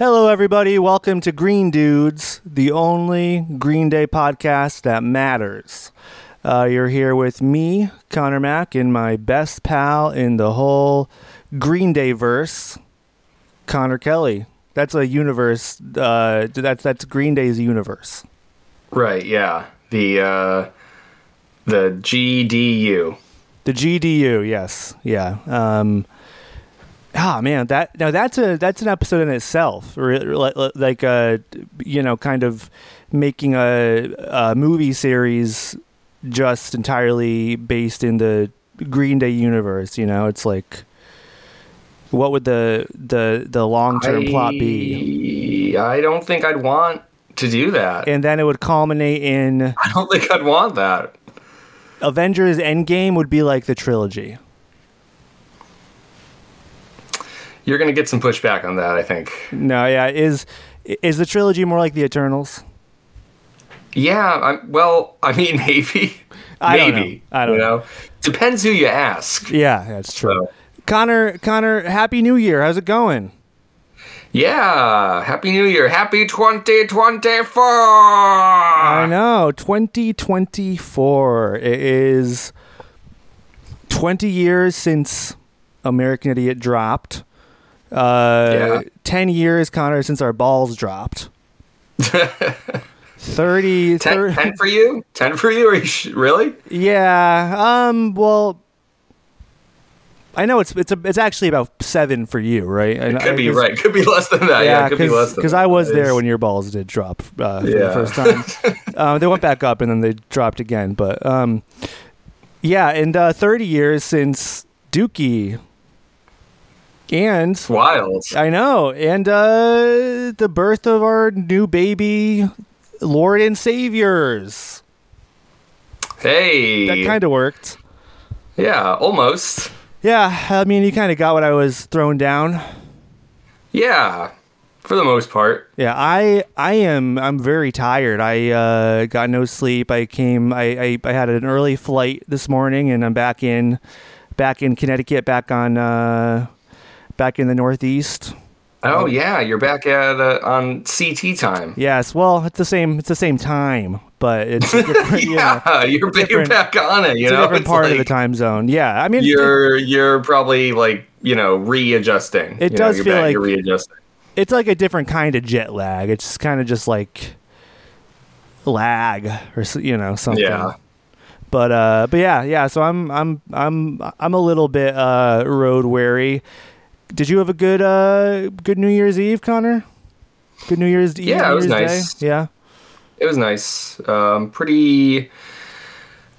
Hello, everybody. Welcome to Green Dudes, the only Green Day podcast that matters. Uh, you're here with me, Connor Mack, and my best pal in the whole Green Day verse, Connor Kelly. That's a universe. Uh, that's that's Green Day's universe. Right. Yeah. The uh, the GDU. The GDU. Yes. Yeah. Um, Ah man, that now that's a that's an episode in itself. Like uh, you know, kind of making a, a movie series just entirely based in the Green Day universe. You know, it's like what would the the the long term plot be? I don't think I'd want to do that. And then it would culminate in. I don't think I'd want that. Avengers Endgame would be like the trilogy. You're going to get some pushback on that, I think. No, yeah, is is the trilogy more like the Eternals? Yeah, I'm, well, I mean, maybe, I maybe. Don't I don't you know. know. Depends who you ask. Yeah, that's true. So, Connor, Connor, Happy New Year. How's it going? yeah, Happy New Year, Happy 2024. I know, 2024. It is 20 years since American Idiot dropped. Uh, Yeah. 10 years, Connor, since our balls dropped. 30, 10, 30 10 for you? 10 for you? Are you sh- really? Yeah. Um. Well, I know it's it's a, it's actually about seven for you, right? It could be right. Could be less than that. Yeah, Yeah, it could be less because. I was there when your balls did drop uh, for the first time. um, they went back up and then they dropped again. But um, yeah, and uh, 30 years since Dookie, and It's wild. I know, and uh, the birth of our new baby, Lord and Saviors. Hey. That kind of worked. yeah, almost. Yeah, I mean, you kind of got what I was throwing down. Yeah, for the most part. Yeah, I I am I'm very tired. I uh, got no sleep. I came I, I I had an early flight this morning, and I'm back in back in Connecticut, back on uh, back in the Northeast. Oh yeah, you're back at uh, on CT time. Yes, well, it's the same it's the same time, but it's a different, you know, Yeah, you're, ba- you're back on it. You it's know, a different It's part of the time zone. Yeah, I mean, You're you're probably like you know readjusting. It You know, does you're feel back, like- you're readjusting. it's like a different kind of jet lag. It's kind of just like lag or you know something. Yeah. But uh, but yeah, yeah. So I'm I'm I'm I'm a little bit uh road weary. Did you have a good uh good New Year's Eve, Connor? Good New Year's Eve. Yeah, New it was Year's nice. Day? Yeah. It was nice. Um, pretty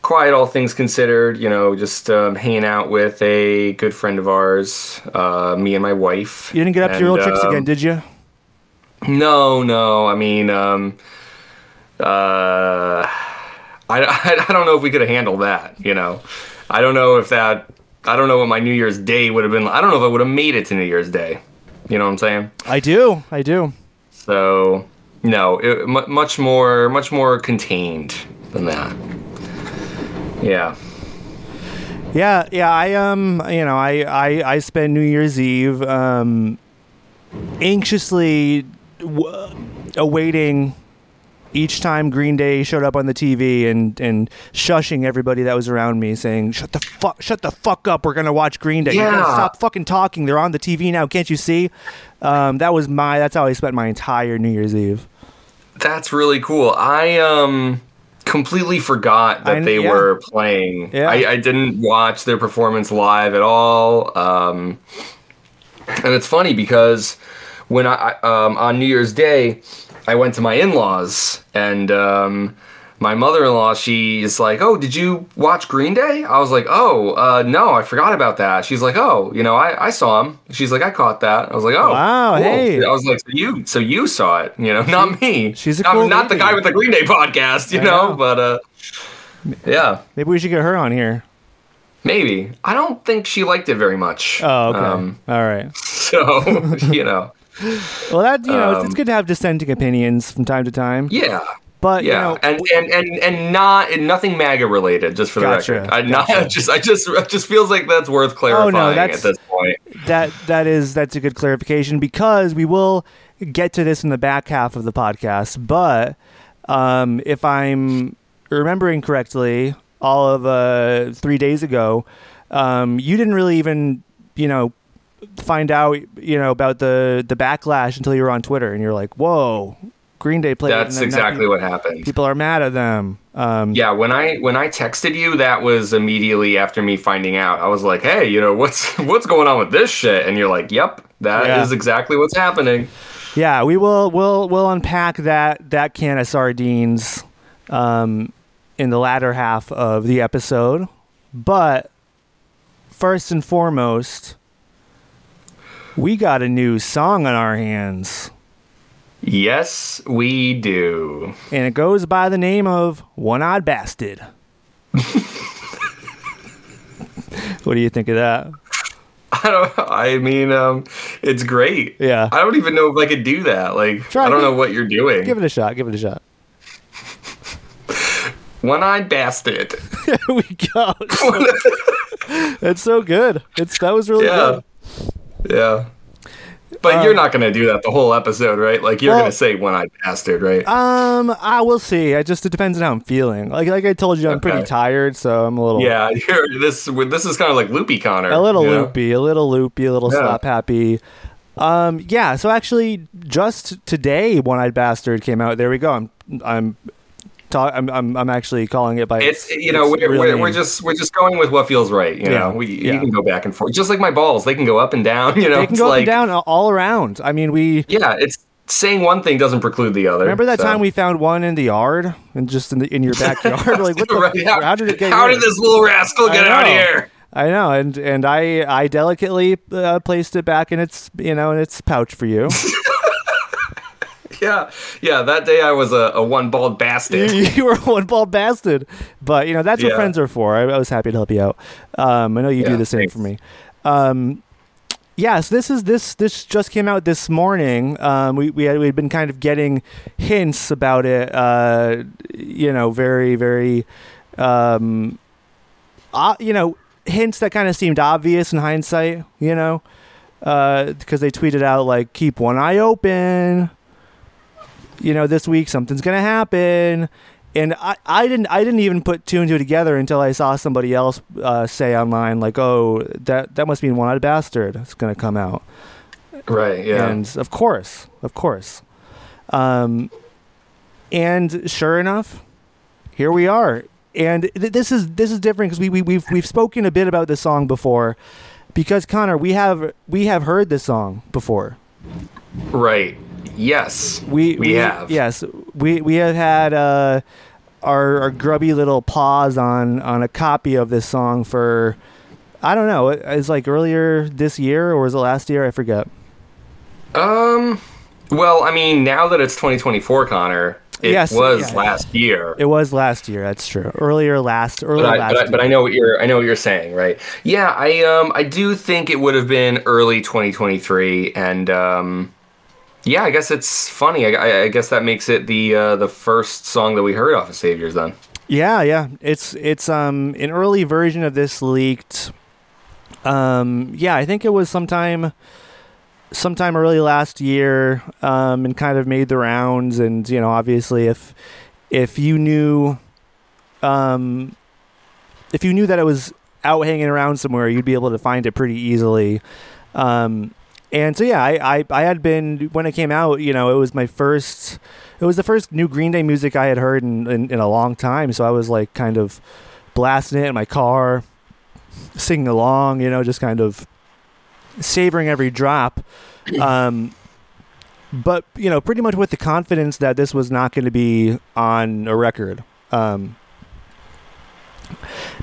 quiet, all things considered. You know, just um, hanging out with a good friend of ours, uh, me and my wife. You didn't get up to your And, old tricks um, again, did you? No, no. I mean, um, uh, I, I, I don't know if we could have handled that. You know, I don't know if that. I don't know what my New Year's Day would have been. I don't know if I would have made it to New Year's Day. You know what I'm saying? I do. I do. So no, it, mu much more, much more contained than that. Yeah. Yeah, yeah. I um, you know, I I I spend New Year's Eve um, anxiously w- awaiting each time Green Day showed up on the TV and and shushing everybody that was around me, saying, "Shut the fuck, shut the fuck up. We're gonna watch Green Day. Yeah. stop fucking talking. They're on the TV now. Can't you see?" Um, that was my. That's how I spent my entire New Year's Eve. That's really cool. I um completely forgot that I- they yeah. were playing. Yeah. I, I didn't watch their performance live at all. Um, and it's funny because when I um, on New Year's Day, I went to my in-laws and um, my mother-in-law she's like, "Oh, did you watch Green Day?" I was like, "Oh, uh, no, I forgot about that." She's like, "Oh, you know, I, I saw him." She's like, "I caught that." I was like, "Oh, Wow, cool." hey. I was like, "So you, so you saw it, you know, not me." she's a not, cool not the guy with the Green Day podcast, you know, know. but uh, yeah, Maybe we should get her on here. maybe. I don't think she liked it very much. Oh, okay. Um, All right. so you know, Well, that you know, it's, it's um, good to have dissenting opinions from time to time. yeah, But Yeah, you know, and, and and and not and nothing MAGA related, just for the Gotcha, record. I gotcha. not just I just it just feels like that's worth Oh, clarifying no, at this point. that that is that's a good clarification because we will get to this in the back half of the podcast. But um, if I'm remembering correctly, all of uh, three days ago, um, you didn't really even you know find out you know about the the backlash until you were on Twitter, and you're like, "Whoa, Green Day played." That's and then now exactly what happened. people are mad at them. Um, Yeah, when I when I texted you, that was immediately after me finding out. I was like, "Hey, you know what's what's going on with this shit?" And you're like, "Yep, that is Yeah. exactly what's happening." Yeah, we will we'll we'll unpack that that can of sardines um, in the latter half of the episode. But first and foremost, we got a new song on our hands, Yes, we do. and it goes by the name of One Eyed Bastard. what do you think of that? I don't. I mean, um, it's great. Yeah. I don't even know if I could do that. Like, Try I don't know what you're doing. Give it a shot. Give it a shot. One-eyed bastard. There we go. It's so good. It's that was really Yeah. good. Yeah. But you're not gonna do that the whole episode, right? Like you're Um, Well- gonna say one-eyed bastard, right? Um, I will see. It just it depends on how I'm feeling. Like like I told you, I'm pretty tired, so I'm a little yeah, you're this. This is kind of like Loopy Connor. a little you know? loopy, a little loopy, a little Yeah. slap happy. Um, yeah. So actually, just today, One Eyed Bastard came out. There we go. I'm I'm talk, I'm, I'm I'm actually calling it by It's you know its we're, we're, we're just we're just going with what feels right. You Yeah, know, we yeah. you can go back and forth, just like my balls. They can go up and down. You know, they can go up and down all- around. I mean, we yeah, it's saying one thing doesn't preclude the other. remember that so. time we found one in the yard and just in the in your backyard. like what the Right, f- how, did it get How here? did this little rascal get out of here? I know, and and I I delicately uh, placed it back in its you know in its pouch for you. Yeah, yeah. That day I was a, a one bald bastard. you were a one ball bastard, but you know that's what friends are for. I, I was happy to help you out. Um, I know you do the same thanks. for me. Um, yes, this is this this just came out this morning. Um, we we had we'd been kind of getting hints about it. Uh, you know, very very, um, uh, you know, hints that kind of seemed obvious in hindsight. You know, because they tweeted out like keep one eye open you know this week something's gonna happen and I, I didn't I didn't even put two and two together until I saw somebody else uh, say online like oh that that must mean one eyed bastard it's gonna come out Right. Yeah. and of course of course um and sure enough here we are and th- this is this is different because we, we we've we've spoken a bit about this song before because Connor we have we have heard this song before right. Yes. We We have. yes we we have had uh, our our grubby little paws on on a copy of this song for I don't know it's like earlier this year or was it last year I forget. Um. Well, I mean, now that it's 2024, Connor, it Yes, was yeah. last year. It was last year. That's true. Earlier last earlier but I, last but, I, but I know what you're I know what you're saying, right? Yeah, I um I do think it would have been early 2023, and um yeah, I guess it's funny. I, I, guess that makes it the uh, the first song that we heard off of Saviors. Then Yeah, yeah. It's it's um an early version of this leaked. Um, yeah, I think it was sometime sometime early last year, um, and kind of made the rounds. And you know, obviously, if if you knew, um, if you knew that it was out hanging around somewhere, you'd be able to find it pretty easily. Um, and so yeah, I, I I had been when it came out. You know, it was my first. It was the first new Green Day music I had heard in, in, in a long time. So I was like kind of blasting it in my car, singing along. You know, just kind of savoring every drop. Um, but you know, pretty much with the confidence that this was not going to be on a record. Um,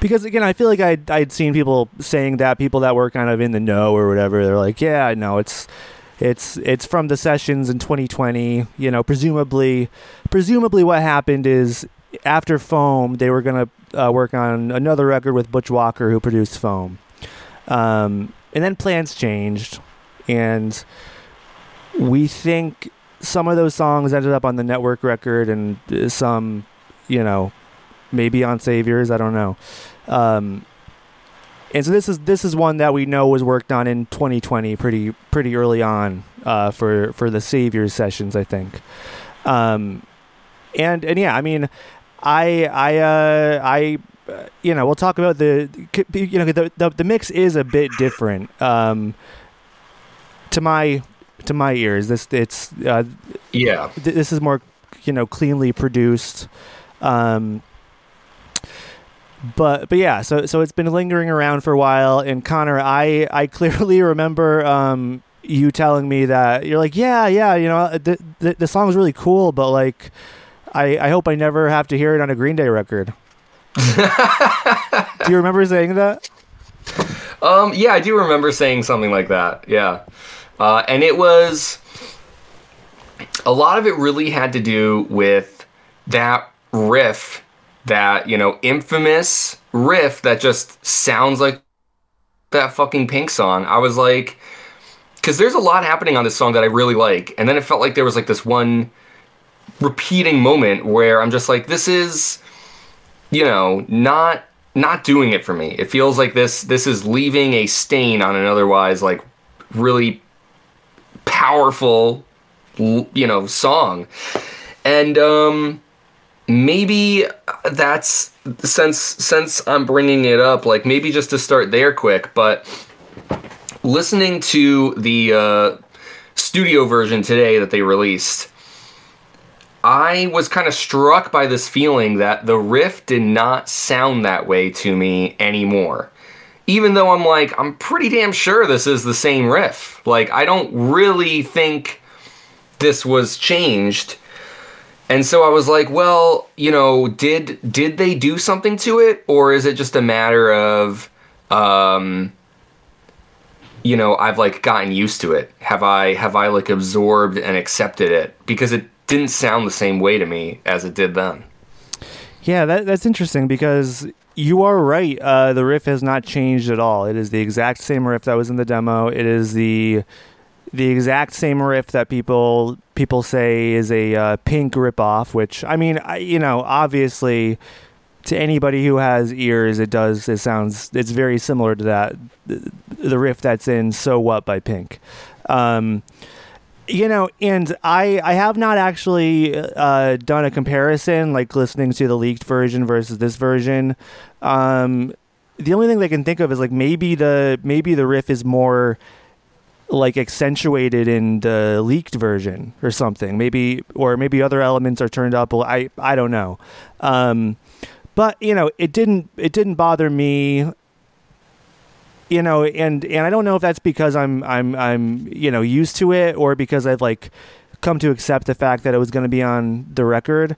because again, I feel like I'd, I'd seen people saying that people that were kind of in the know or whatever. They're like, yeah, no, it's it's it's from the sessions in 2020. You know, presumably, presumably what happened is after Foam, they were gonna uh, work on another record with Butch Walker, who produced Foam, um, and then plans changed, and we think some of those songs ended up on the network record, and uh, some, you know, maybe on Saviors. I don't know. Um, and so this is this is one that we know was worked on in 2020, pretty pretty early on uh, for for the Saviors sessions, I think. Um, and and yeah, I mean, I I uh, I uh, you know we'll talk about the you know the the, the mix is a bit different um, to my to my ears. This it's uh, yeah. Th- this is more you know cleanly produced. Um, but but yeah, so so it's been lingering around for a while. And Connor, I I clearly remember um, you telling me that you're like, yeah, yeah, you know, the the, the song's really cool, but like, I I hope I never have to hear it on a Green Day record. do you remember saying that? Um, yeah, I do remember saying something like that. Yeah, uh, and it was a lot of it really had to do with that riff that, you know, infamous riff that just sounds like that fucking Pink song. I was like, because there's a lot happening on this song that I really like. And then it felt like there was like this one repeating moment where I'm just like, this is, you know, not not doing it for me. It feels like this this is leaving a stain on an otherwise like really powerful you know song. And um maybe that's since since I'm bringing it up, like maybe just to start there quick, but listening to the uh, studio version today that they released, I was kind of struck by this feeling that the riff did not sound that way to me anymore. Even though I'm like, I'm pretty damn sure this is the same riff. Like, I don't really think this was changed and so I was like, well, you know, did did they do something to it, or is it just a matter of, um, you know, I've like gotten used to it? Have I have I like absorbed and accepted it because it didn't sound the same way to me as it did then. Yeah, that, that's interesting because you are right. Uh, the riff has not changed at all. It is the exact same riff that was in the demo. It is the the exact same riff that people people say is a uh, Pink ripoff. Which I mean, I, you know, obviously, to anybody who has ears, it does. It sounds. It's very similar to that the, riff that's in "So What" by Pink. Um, you know, and I I have not actually uh, done a comparison, like listening to the leaked version versus this version. Um, the only thing they can think of is like maybe the maybe the riff is more like accentuated in the leaked version or something. Maybe or maybe other elements are turned up. I I don't know. Um, but you know, it didn't it didn't bother me. You know, and and I don't know if that's because I'm I'm I'm you know used to it or because I've like come to accept the fact that it was going to be on the record.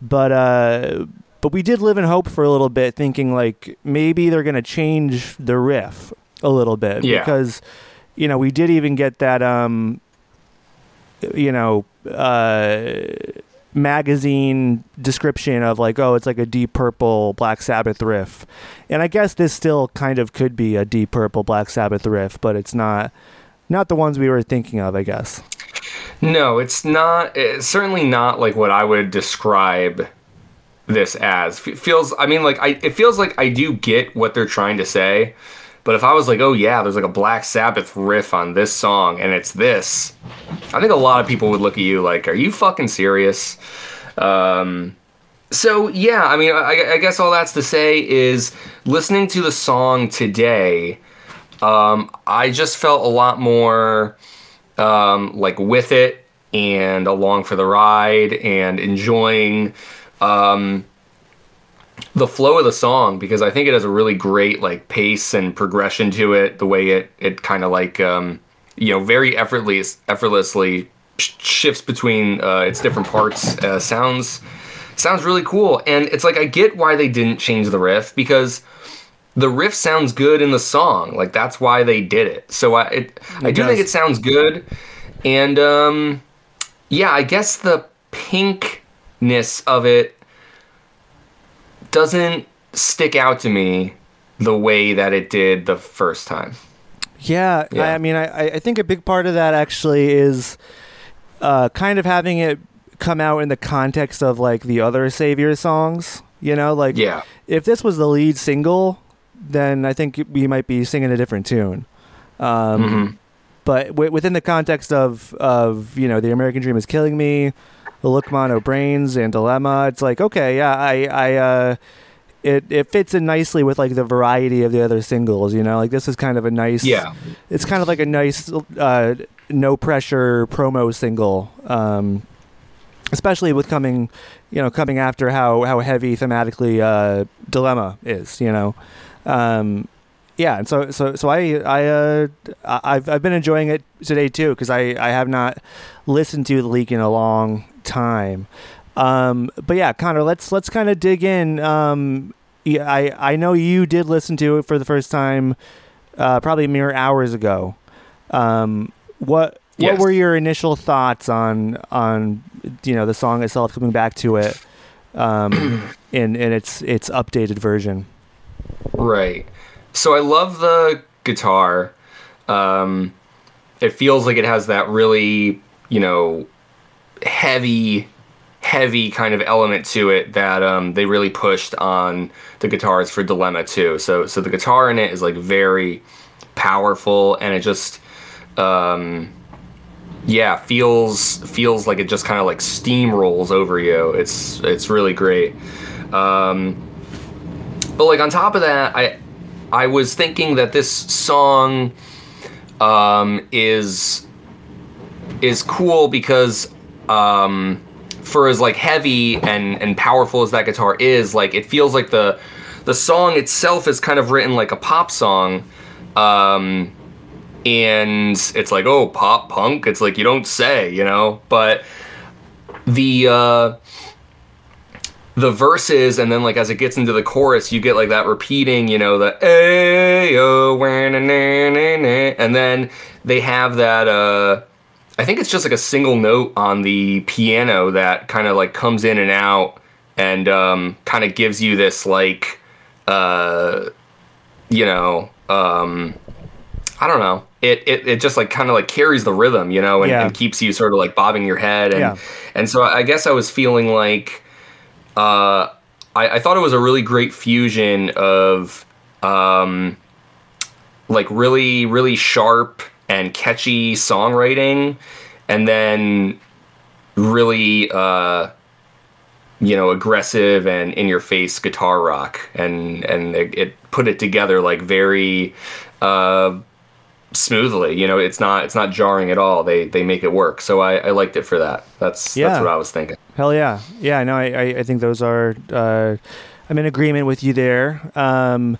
But uh, but we did live in hope for a little bit, thinking like maybe they're going to change the riff a little bit yeah. because you know, we did even get that, um, you know, uh, magazine description of like, oh, it's like a Deep Purple Black Sabbath riff, and I guess this still kind of could be a Deep Purple Black Sabbath riff, but it's not, not the ones we were thinking of, I guess. No, it's not. It's certainly not like what I would describe this as. Feels. I mean, like I. It feels like I do get what they're trying to say but if I was like, oh yeah, there's like a Black Sabbath riff on this song and it's this, I think a lot of people would look at you like, are you fucking serious? Um, so yeah, I mean, I, I, guess all that's to say is listening to the song today, um, I just felt a lot more um, like with it and along for the ride and enjoying. Um, the flow of the song because I think it has a really great like pace and progression to it. The way it it kind of like um, you know very effortless effortlessly sh- shifts between uh, its different parts. Uh, sounds sounds really cool, and it's like I get why they didn't change the riff because the riff sounds good in the song. Like that's why they did it. So I it, it I do does. think it sounds good, and um, yeah, I guess the pinkness of it doesn't stick out to me the way that it did the first time. Yeah, yeah. I, I mean, I, I think a big part of that actually is uh, kind of having it come out in the context of like the other Savior songs. You know, like Yeah. if this was the lead single, then I think we might be singing a different tune. Um, Mhm. But w- within the context of of you know the American Dream is killing me, the Look Ma, No Brains and Dilemma, it's like okay, yeah, I I uh, it it fits in nicely with like the variety of the other singles. You know, like this is kind of a nice Yeah. it's kind of like a nice uh, no pressure promo single um, especially with coming you know coming after how how heavy thematically uh, dilemma is you know um, yeah and so so so i i uh i've i've been enjoying it today too because i i have not listened to the leak in a long time um but yeah connor let's let's kind of dig in um yeah, i i know you did listen to it for the first time uh probably mere hours ago um what what Yes. were your initial thoughts on on you know the song itself coming back to it um in in its its updated version Right. So I love the guitar. Um, it feels like it has that really, you know, heavy, heavy kind of element to it that um, they really pushed on the guitars for Dilemma too. So, so the guitar in it is like very powerful, and it just, um, yeah, feels feels like it just kind of like steamrolls over you. It's it's really great. Um, but like on top of that, I I was thinking that this song um, is is cool because um, for as like heavy and and powerful as that guitar is, like it feels like the the song itself is kind of written like a pop song. Um, and it's like, oh, pop punk. It's like you don't say, you know. But the uh, the verses and then like as it gets into the chorus you get like that repeating you know the ayo wah, na, na, na, na," and then they have that uh i think it's just like a single note on the piano that kind of like comes in and out and um kind of gives you this like uh you know um i don't know it, it, it just like kind of like carries the rhythm, you know, and, Yeah. and keeps you sort of like bobbing your head. And, Yeah. and so I guess I was feeling like, uh, I, I thought it was a really great fusion of um, like really really sharp and catchy songwriting, and then really uh, you know aggressive and in your face guitar rock, and and it, it put it together like very. Uh, smoothly you know it's not it's not jarring at all they they make it work so i i liked it for that that's Yeah. that's what i was thinking Hell yeah, yeah. No, I, I, I think those are. Uh, I'm in agreement with you there. Um,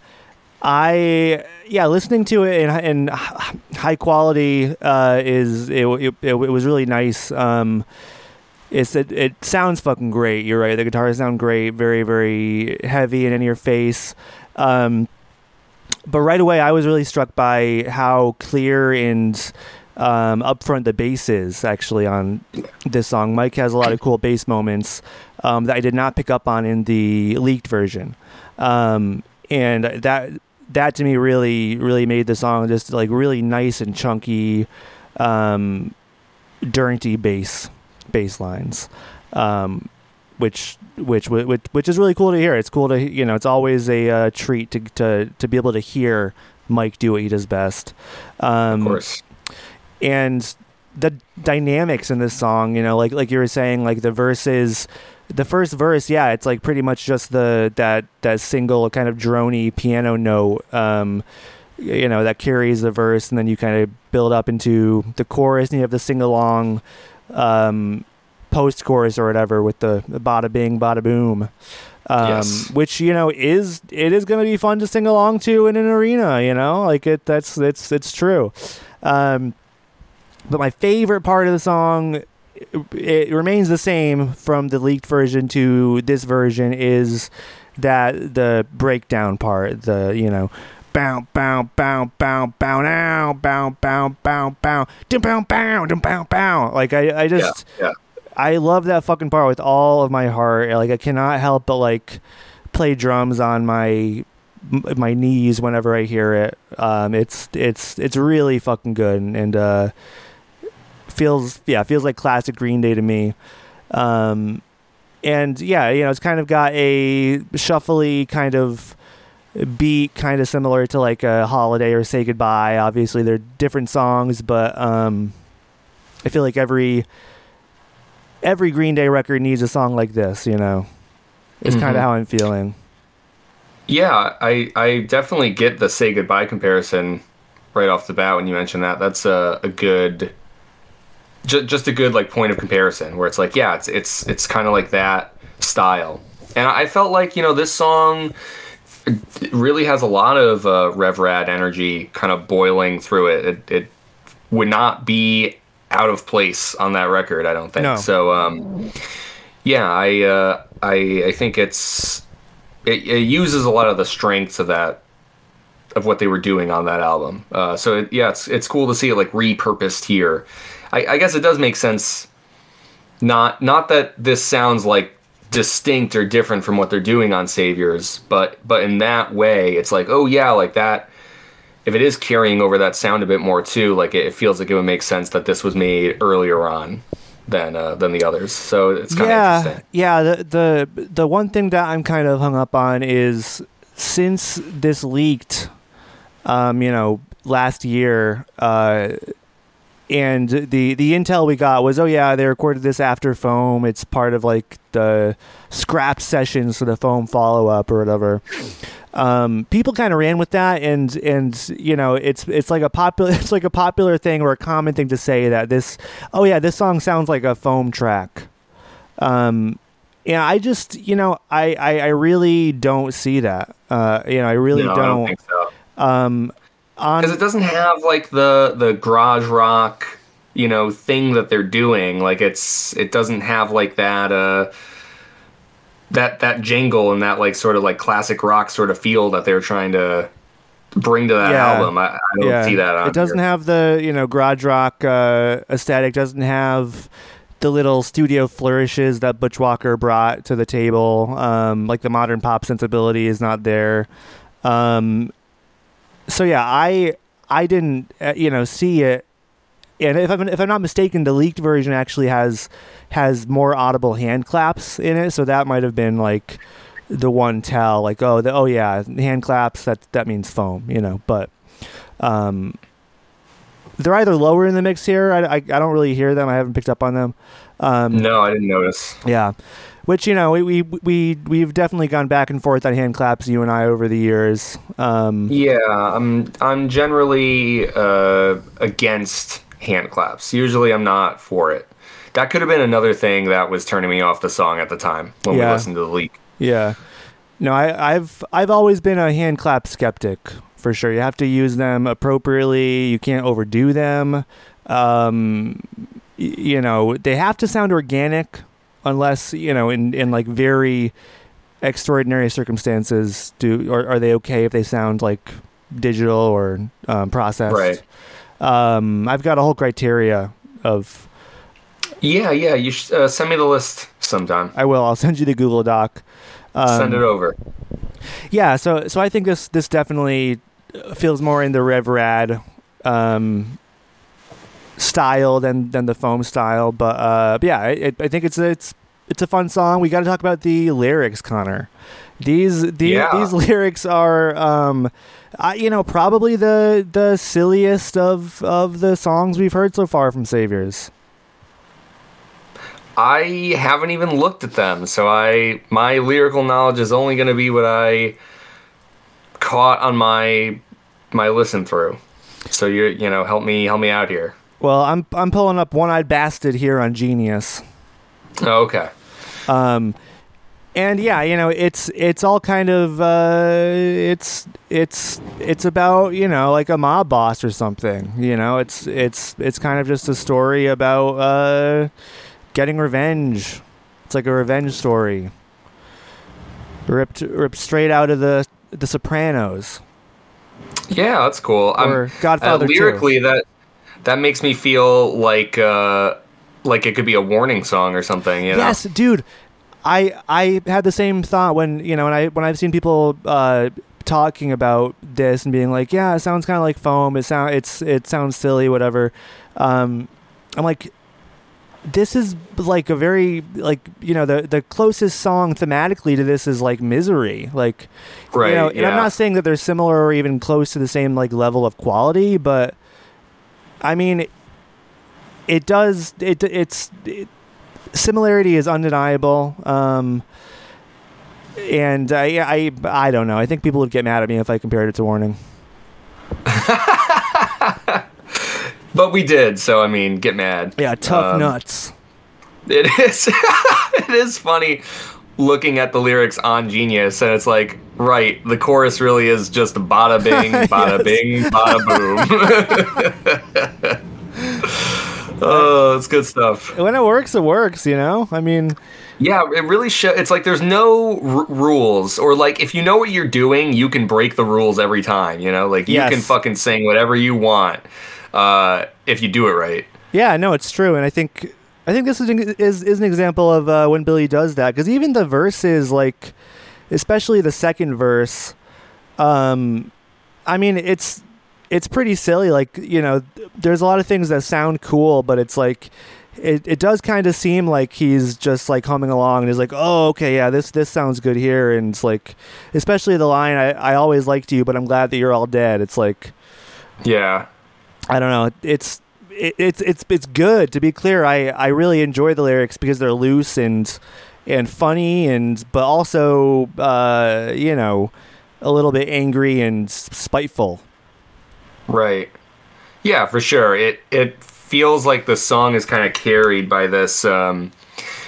I yeah, listening to it in, in high quality uh, is it, it, it, was really nice. Um, it's it, it sounds fucking great. You're right. The guitars sound great. Very very heavy and in your face. Um, but right away, I was really struck by how clear and um, upfront the bass is actually on this song. Mike has a lot of cool bass moments um, that I did not pick up on in the leaked version, um, and that that to me really really made the song just like really nice and chunky, um, dirty bass bass lines. Um, which which which which is really cool to hear. It's cool to you know. It's always a uh, treat to to to be able to hear Mike do what he does best. Um, of course and the dynamics in this song, you know, like like you were saying, like the verses, the first verse, yeah, it's like pretty much just the that that single kind of drony piano note, um, you know, that carries the verse, and then you kind of build up into the chorus, and you have the sing along, um, post chorus or whatever with the, the bada bing, bada boom. Um, Yes. which you know is it is going to be fun to sing along to in an arena, you know, like it that's it's it's true. Um, but my favorite part of the song it, remains the same from the leaked version to this version is that the breakdown part the you know bow bow bow bow bow now bow bow bow bow dum bow bow dum bow bow like i i just yeah yeah. I love that fucking part with all of my heart. Like I cannot help but like play drums on my my knees whenever I hear it. Um, it's it's it's really fucking good and, and uh, feels yeah feels like classic Green Day to me. Um, and yeah, you know, it's kind of got a shuffly kind of beat, kind of similar to like a Holiday or Say Goodbye. Obviously, they're different songs, but um, I feel like every every Green Day record needs a song like this. You know, it's kind Mhm. of how I'm feeling. Yeah, I I definitely get the say goodbye comparison right off the bat when you mention that. That's a, a good, ju- just a good like point of comparison where it's like, yeah, it's it's it's kind of like that style. And I felt like you know this song really has a lot of uh, Rev Rad energy kind of boiling through it. It, it would not be out of place on that record, I don't think. No. So um, yeah, I uh, I I think it's it, it uses a lot of the strengths of that of what they were doing on that album. Uh, so it, yeah, it's it's cool to see it like repurposed here. I, I guess it does make sense. Not not that this sounds like distinct or different from what they're doing on Saviors, but but in that way, it's like oh yeah, like that. If it is carrying over that sound a bit more too, like it, it feels like it would make sense that this was made earlier on than uh, than the others. So it's kind of yeah, interesting. yeah. The the the one thing that I'm kind of hung up on is since this leaked, um, you know, last year, uh, and the the intel we got was, oh yeah, they recorded this after Foam. It's part of like the scrap sessions for the Foam follow up or whatever. Um, people kind of ran with that, and and you know, it's it's like a popular it's like a popular thing or a common thing to say that this, oh yeah, this song sounds like a Foam track. Um, yeah, I just you know, I I, I really don't see that. Uh, you know, I really No, I don't think so. um, on because it doesn't have like the the garage rock you know thing that they're doing like it's it doesn't have like that uh that that jingle and that like sort of like classic rock sort of feel that they're trying to bring to that Yeah. album i, I don't see that on it doesn't here. have the you know garage rock uh, aesthetic. Doesn't have the little studio flourishes that Butch Walker brought to the table. Um, like the modern pop sensibility is not there. Um, so yeah, I I didn't uh, you know see it. And if I'm if I'm not mistaken, the leaked version actually has has more audible hand claps in it. So that might have been like the one tell, like oh the, oh yeah, hand claps. That that means foam, you know. But um, they're either lower in the mix here. I, I, I don't really hear them. I haven't picked up on them. Um, no i didn't notice yeah, which you know we, we we we've definitely gone back and forth on hand claps. You and I over the years. Um, yeah i'm i'm generally uh against hand claps usually i'm not for it that could have been another thing that was turning me off the song at the time when Yeah. we listened to the leak Yeah. No, I, I've I've always been a hand clap skeptic for sure. You have to use them appropriately. You can't overdo them. Um, y- you know, they have to sound organic, unless you know, in in like very extraordinary circumstances. Do or are they okay if they sound like digital or um, processed? Right. Um, I've got a whole criteria of. Yeah, yeah. You should uh, send me the list sometime. I will. I'll send you the Google Doc. Um, send it over. Yeah, so so I think this this definitely feels more in the Rev Rad um, style than than the foam style, but uh, but yeah, I, I think it's a, it's it's a fun song. We got to talk about the lyrics, Connor. These these Yeah. these lyrics are um, I, you know probably the the silliest of of the songs we've heard so far from Saviors. I haven't even looked at them, so I my lyrical knowledge is only going to be what I caught on my my listen through. So you you know help me help me out here. Well, I'm I'm pulling up One Eyed Bastard here on Genius. Oh, okay. um and yeah you know it's it's all kind of uh it's it's it's about you know like a mob boss or something you know it's it's it's kind of just a story about uh getting revenge it's like a revenge story ripped ripped straight out of the the sopranos Yeah, that's cool. I'm- or godfather uh, 2. lyrically that that makes me feel like uh like it could be a warning song or something. You know? Yes, dude. I I had the same thought when you know when I when I've seen people uh, talking about this and being like, yeah, it sounds kind of like foam. It sound it's it sounds silly, whatever. Um, I'm like, this is like a very like you know the the closest song thematically to this is like misery like Right, you know and i'm not saying that they're similar or even close to the same like level of quality but i mean it does it it's it, similarity is undeniable um and I, I I don't know. I think people would get mad at me if I compared it to Warning. But we did, so I mean, get mad. Yeah, tough Um, nuts. It is. it is funny looking at the lyrics on Genius, and it's like, right, the chorus really is just bada bing, bada bing, bada boom. oh, it's good stuff. When it works, it works. You know. I mean, Yeah, it really shows. It's like there's no r- rules, or like if you know what you're doing, you can break the rules every time. You know, like you Yes. can fucking sing whatever you want uh, if you do it right. Yeah, no, it's true, and I think I think this is an- is, is an example of uh, when Billy does that because even the verses, like especially the second verse, um, I mean it's it's pretty silly. Like you know, there's a lot of things that sound cool, but it's like it, it does kind of seem like he's just like humming along and he's like, oh, okay, yeah, this this sounds good here, and it's like, especially the line, I I always liked you, but I'm glad that you're all dead. It's like. Yeah, I don't know. It's it, it's it's it's good. To be clear, I I really enjoy the lyrics because they're loose and and funny and but also uh, you know a little bit angry and spiteful. Right. Yeah, for sure. It it feels like the song is kind of carried by this. Um,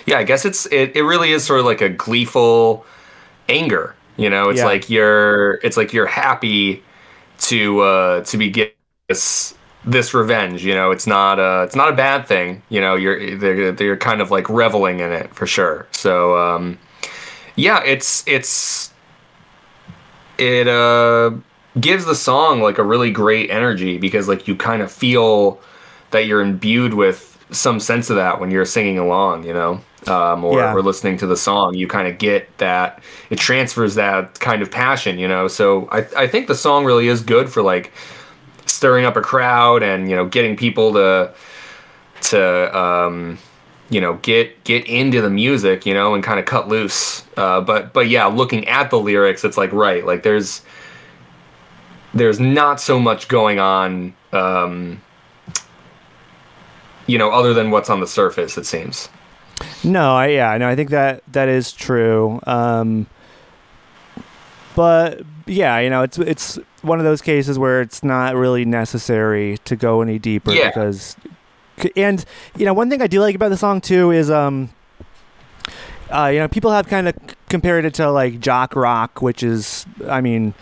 yeah, I guess it's it, it really is sort of like a gleeful anger. You know, it's Yeah. like you're it's like you're happy to uh, to be getting this this revenge. You know, it's not a it's not a bad thing. You know, you're they're they're kind of like reveling in it for sure. So um, yeah, it's it's it uh gives the song like a really great energy because like you kind of feel that you're imbued with some sense of that when you're singing along, you know, um, or, Yeah. or listening to the song. You kind of get that it transfers that kind of passion, you know. So I I think the song really is good for like stirring up a crowd and you know getting people to to um, you know get get into the music, you know, and kind of cut loose. Uh, but but yeah, looking at the lyrics, it's like right, like there's there's not so much going on, um, you know, other than what's on the surface. It seems. No, I, yeah, no, I think that that is true. Um, but yeah, you know, it's it's one of those cases where it's not really necessary to go any deeper Yeah. because, and you know, one thing I do like about the song too is um, uh, you know, people have kind of compared it to like jock rock, which is, I mean,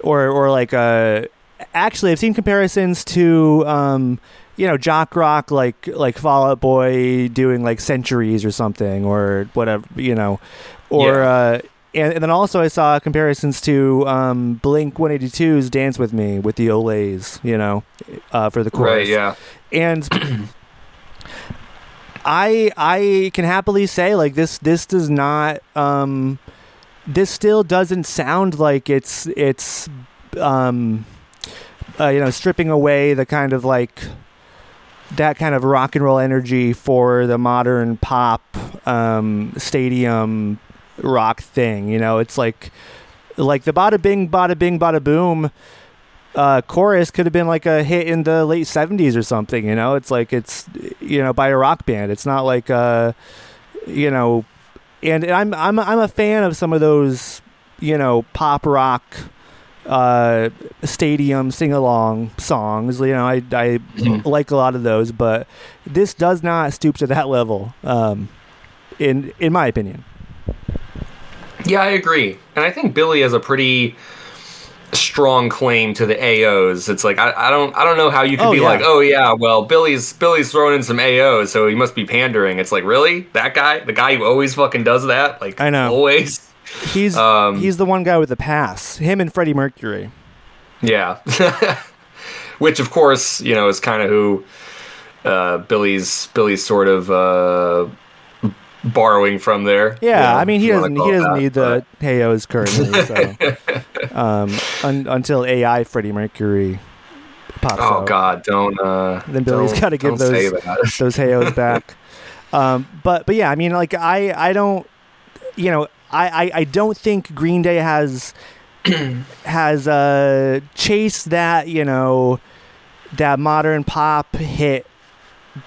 or or like uh, actually, I've seen comparisons to um, you know, jock rock like like Fall Out Boy doing like Centuries or something or whatever, you know, or Yeah. uh, and, and then also I saw comparisons to um, Blink 182's Dance with Me with the Olays, you know, uh, for the chorus Right. Yeah. and I I can happily say like this this does not um this still doesn't sound like it's it's um uh, you know stripping away the kind of like that kind of rock and roll energy for the modern pop um stadium rock thing you know? It's like like the bada bing bada bing bada boom uh, chorus could have been like a hit in the late 70s or something you know? It's like it's you know by a rock band. It's not like uh you know and i'm i'm i'm a fan of some of those you know pop rock uh stadium sing along songs you know? I i Mhm. like a lot of those but this does not stoop to that level um in in my opinion Yeah, I agree, and I think Billy has a pretty strong claim to the AOs. It's like I, I don't I don't know how you could Oh, be yeah. like, oh yeah, well Billy's Billy's throwing in some AOs, so he must be pandering. It's like really that guy, the guy who always fucking does that, like I know. always. he's Um, he's the one guy with the pass him and freddie mercury Yeah, which of course you know is kind of who uh, Billy's Billy's sort of uh, borrowing from there. Yeah, you know, I mean he doesn't he doesn't that, need the Heos currently, so um, un, until AI Freddie Mercury pops Oh out. God, don't. Uh, Then Billy's got to give those those Hayos back. Um, but but yeah, I mean, like I I don't, you know, I I, I don't think Green Day has has uh chased that you know that modern pop hit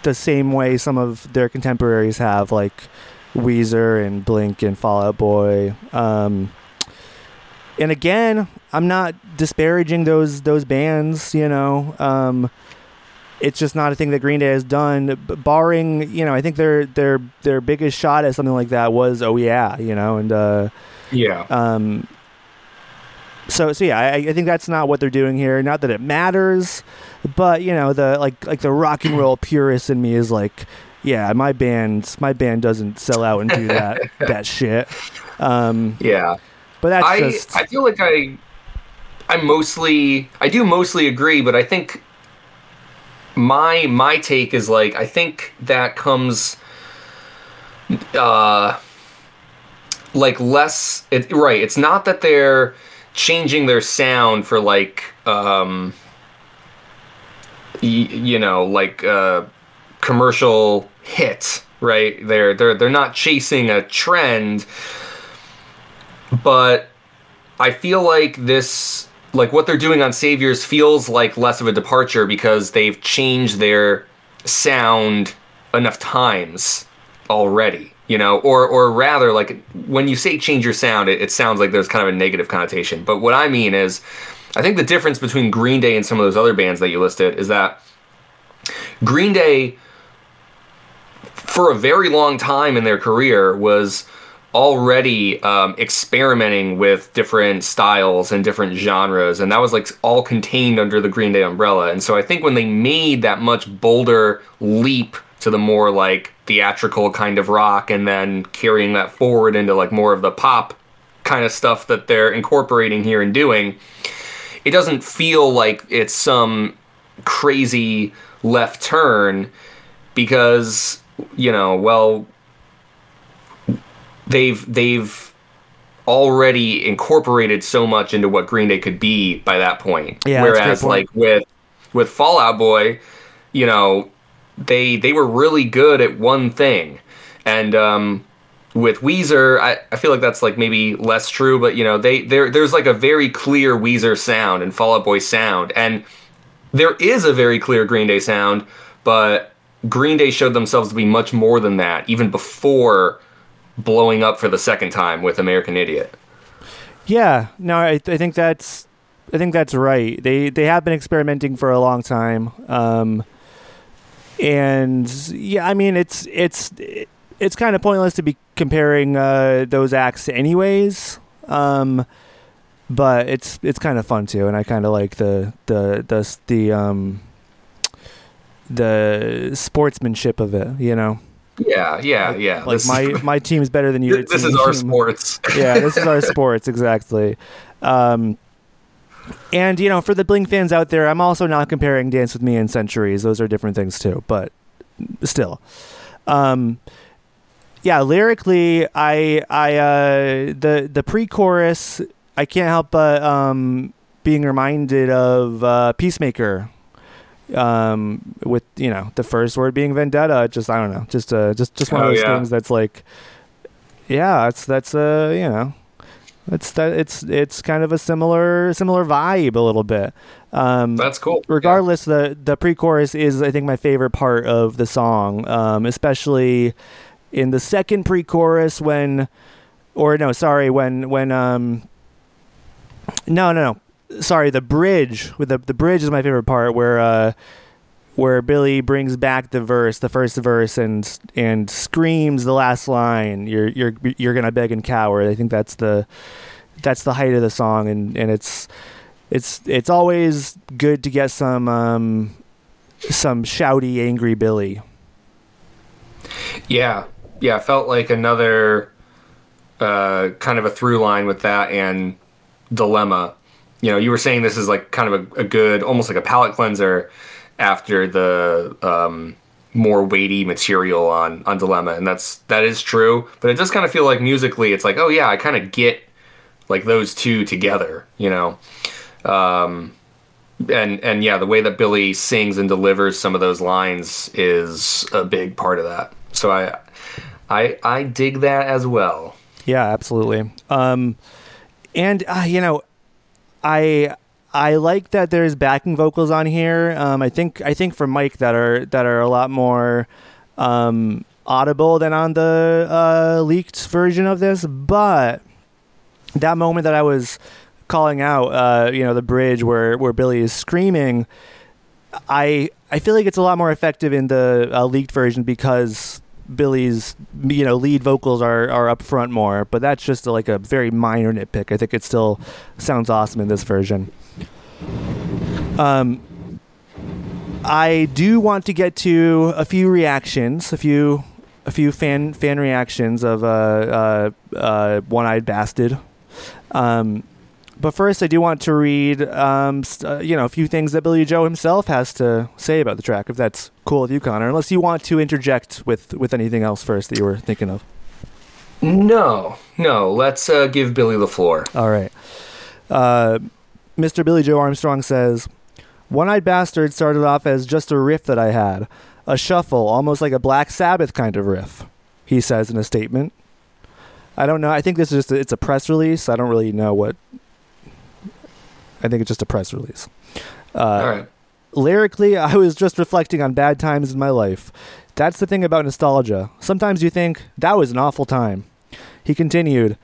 the same way some of their contemporaries have, like Weezer and Blink and Fall Out Boy. Um, and again, I'm not disparaging those those bands. You know, um, it's just not a thing that Green Day has done. Barring, you know, I think their their their biggest shot at something like that was Oh Yeah, you know, and uh, Yeah. um, so so yeah, I, I think that's not what they're doing here. Not that it matters, but you know, the like like the rock and roll purist in me is like, yeah, my band my band doesn't sell out and do that that shit. Um, Yeah. but that's I just I feel like I I mostly I do mostly agree, but I think my my take is like I think that comes uh like less it right, it's not that they're changing their sound for like um y- you know, like uh commercial hit, right? They're they're they're not chasing a trend but I feel like this like what they're doing on Saviors feels like less of a departure because they've changed their sound enough times already, you know, or or rather like when you say change your sound, it, it sounds like there's kind of a negative connotation. But what I mean is I think the difference between Green Day and some of those other bands that you listed is that Green Day for a very long time in their career was already um, experimenting with different styles and different genres and that was like all contained under the green day umbrella. And so i think when they made that much bolder leap to the more like theatrical kind of rock and then carrying that forward into like more of the pop kind of stuff that they're incorporating here and doing it doesn't feel like it's some crazy left turn because you know well they've they've already incorporated so much into what Green Day could be by that point. Yeah, Whereas point. like with with Fall Out Boy, you know, they they were really good at one thing. And um with Weezer, I, I feel like that's like maybe less true, but you know, they there there's like a very clear Weezer sound and Fall Out Boy sound. And there is a very clear Green Day sound, but Green Day showed themselves to be much more than that, even before blowing up for the second time with American Idiot. Yeah, no, I, I think that's I think that's right. They they have been experimenting for a long time, um, and yeah, I mean it's it's it's kind of pointless to be comparing uh, those acts, anyways. Um, but it's it's kind of fun too, and I kind of like the the the the um the sportsmanship of it. You know, Yeah, yeah, yeah. like This- my my team's better than your this is our sports. yeah, this is our sports exactly. Um, and you know, for the Blink fans out there, I'm also not comparing Dance with Me and Centuries; those are different things too. But still, um, yeah, lyrically, I, I, uh, the the pre-chorus, I can't help but um, being reminded of uh, Peacemaker. Um, with you know the first word being vendetta, just I don't know, just uh, just just one of Oh, those yeah. things that's like, yeah, it's that's uh, you know, it's that it's it's kind of a similar similar vibe a little bit. Um, That's cool. regardless the the pre-chorus is i think my favorite part of the song um, especially in the second pre-chorus when or no sorry when when um no no no sorry the bridge with the the bridge is my favorite part where uh where Billie brings back the verse, the first verse, and and screams the last line. You're you're you're gonna beg and cower. I think that's the that's the height of the song, and and it's it's it's always good to get some um, some shouty, angry Billie. Yeah, yeah. Felt like another uh, kind of a through line with that and dilemma. You know, you were saying this is like kind of a, a good, almost like a palate cleanser after the um, more weighty material on on dilemma, and that's that is true. But it does kind of feel like musically, it's like, oh yeah, I kind of get like those two together. You know. Um, and and yeah, the way that Billie sings and delivers some of those lines is a big part of that. So I I I dig that as well. Yeah, absolutely. Um, and uh, you know, I I like that there's backing vocals on here. Um, I think I think for Mike that are that are a lot more um, audible than on the uh, leaked version of this. But that moment that I was calling out, uh, you know, the bridge where where Billie is screaming, I I feel like it's a lot more effective in the uh, leaked version because Billie's you know lead vocals are are up front more, but that's just a, like a very minor nitpick. I think it still sounds awesome in this version. Um, I do want to get to a few reactions, a few a few fan fan reactions of uh, uh, uh, One Eyed Bastard. Um, but first, I do want to read, um, st- uh, you know, a few things that Billie Joe himself has to say about the track, if that's cool with you, Connor. Unless you want to interject with with anything else first that you were thinking of. No, no. Let's uh, give Billie the floor. All right. Uh, Mr. Billie Joe Armstrong says, "One Eyed Bastard started off as just a riff that I had, a shuffle, almost like a Black Sabbath kind of riff." He says in a statement. I don't know. I think this is just a, it's a press release. I don't really know what I think it's just a press release. Uh, All right. Lyrically, I was just reflecting on bad times in my life. That's the thing about nostalgia. Sometimes you think, that was an awful time. He continued,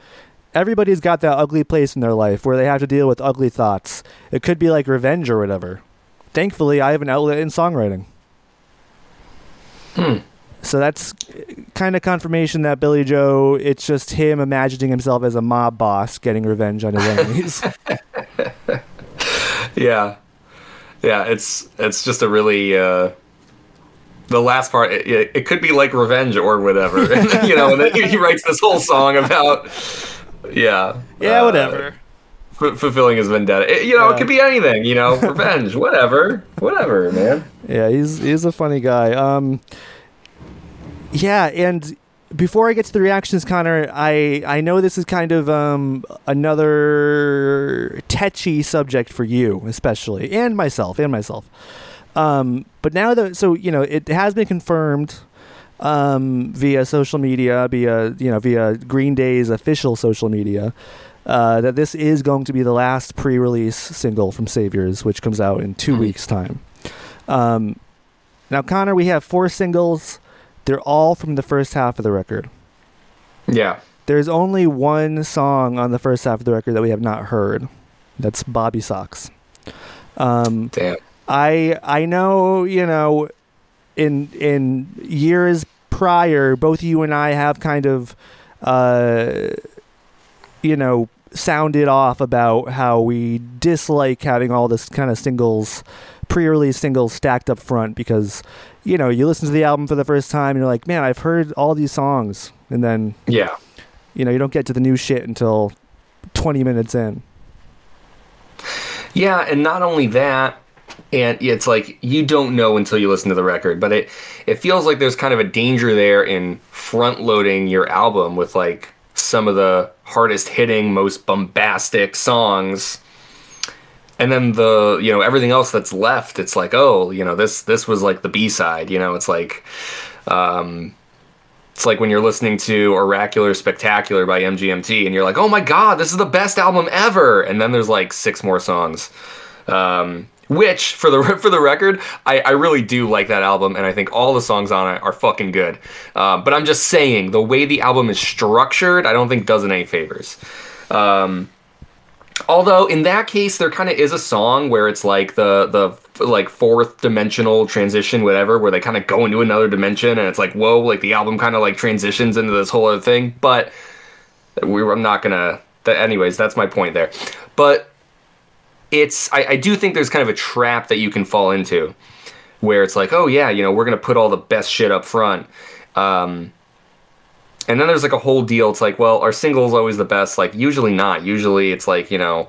Everybody's got that ugly place in their life where they have to deal with ugly thoughts. It could be like revenge or whatever. Thankfully, I have an outlet in songwriting. Hmm. So that's kind of confirmation that Billie Joe, it's just him imagining himself as a mob boss getting revenge on his enemies. Yeah, yeah. It's it's just a really uh, the last part. It, it, could be like revenge or whatever. you know, and then he writes this whole song about yeah, yeah, uh, whatever. f- fulfilling his vendetta. It- you know, Yeah. it could be anything. You know, revenge, whatever, whatever, man. Yeah, he's he's a funny guy. Um, yeah, and before I get to the reactions, Connor, I I know this is kind of um another tetchy subject for you, especially, and myself, and myself. Um, but now that so you know it has been confirmed um, via social media, via you know via Green Day's official social media. Uh, that this is going to be the last pre-release single from Saviors, which comes out in 2 Mhm. weeks' time. Um, now, Connor, we have four singles. They're all from the first half of the record. Yeah, There's only one song on the first half of the record that we have not heard. That's Bobby Sox. Um, damn. I I know you know, in in years prior, both you and I have kind of, uh, you know, sounded off about how we dislike having all this kind of singles, pre-release singles stacked up front because, you know, you listen to the album for the first time and you're like, man, I've heard all these songs, and then Yeah, you know you don't get to the new shit until 20 minutes in. yeah, and not only that. And it's like you don't know until you listen to the record, but it it feels like there's kind of a danger there in front loading your album with like some of the hardest hitting, most bombastic songs. And then the you know everything else that's left, it's like oh you know this this was like the B side, you know it's like, um, it's like when you're listening to Oracular Spectacular by MGMT and you're like oh my god this is the best album ever, and then there's like six more songs, um, which for the for the record I, I really do like that album and I think all the songs on it are fucking good, um, but I'm just saying the way the album is structured I don't think does it any favors. Um, Although in that case, there kind of is a song where it's like the the like fourth dimensional transition, whatever, where they kind of go into another dimension, and it's like whoa, like the album kind of like transitions into this whole other thing. But we, I'm not gonna. Anyways, that's my point there. But it's I, I do think there's kind of a trap that you can fall into, where it's like, oh yeah, you know, we're gonna put all the best shit up front. Um, and then there's like a whole deal. It's like, well, are singles always the best? Like, usually not. Usually it's like, you know,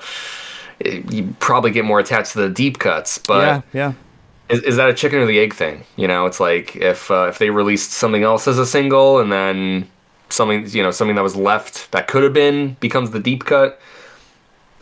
eh, you probably get more attached to the deep cuts. But yeah, yeah. is, is that a chicken or the egg thing? You know, it's like if uh, if they released something else as a single and then something, you know, something that was left that could have been becomes the deep cut.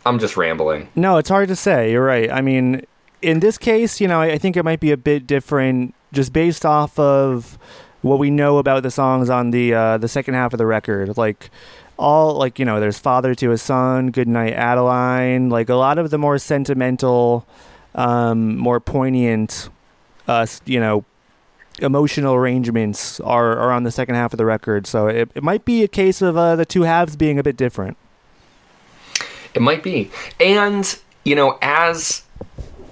I'm just rambling. No, it's hard to say. You're right. I mean, in this case, you know, I think it might be a bit different just based off of what we know about the songs on the uh, the second half of the record. Like all like you know, there's father to his son, good night Adeline. Like a lot of the more sentimental, um, more poignant, uh, you know, emotional arrangements are are on the second half of the record. So it it might be a case of uh, the two halves being a bit different. It might be. And, you know, as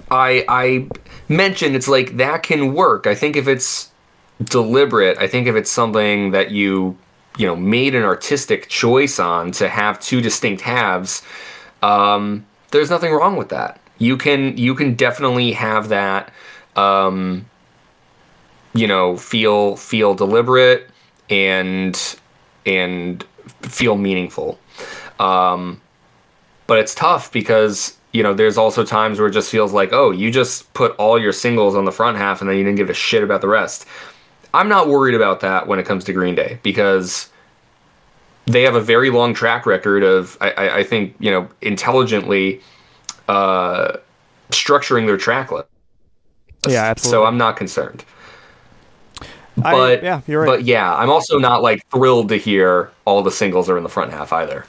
I I mentioned, it's like that can work. I think if it's deliberate, I think if it's something that you, you know, made an artistic choice on to have two distinct halves, um, there's nothing wrong with that. You can you can definitely have that um, you know, feel feel deliberate and and feel meaningful. Um, but it's tough because you know there's also times where it just feels like oh you just put all your singles on the front half and then you didn't give a shit about the rest i'm not worried about that when it comes to green day because they have a very long track record of i, I, I think you know intelligently uh, structuring their track list Yeah, absolutely. so i'm not concerned I- but yeah, you're right. but yeah i'm also not like thrilled to hear all the singles are in the front half either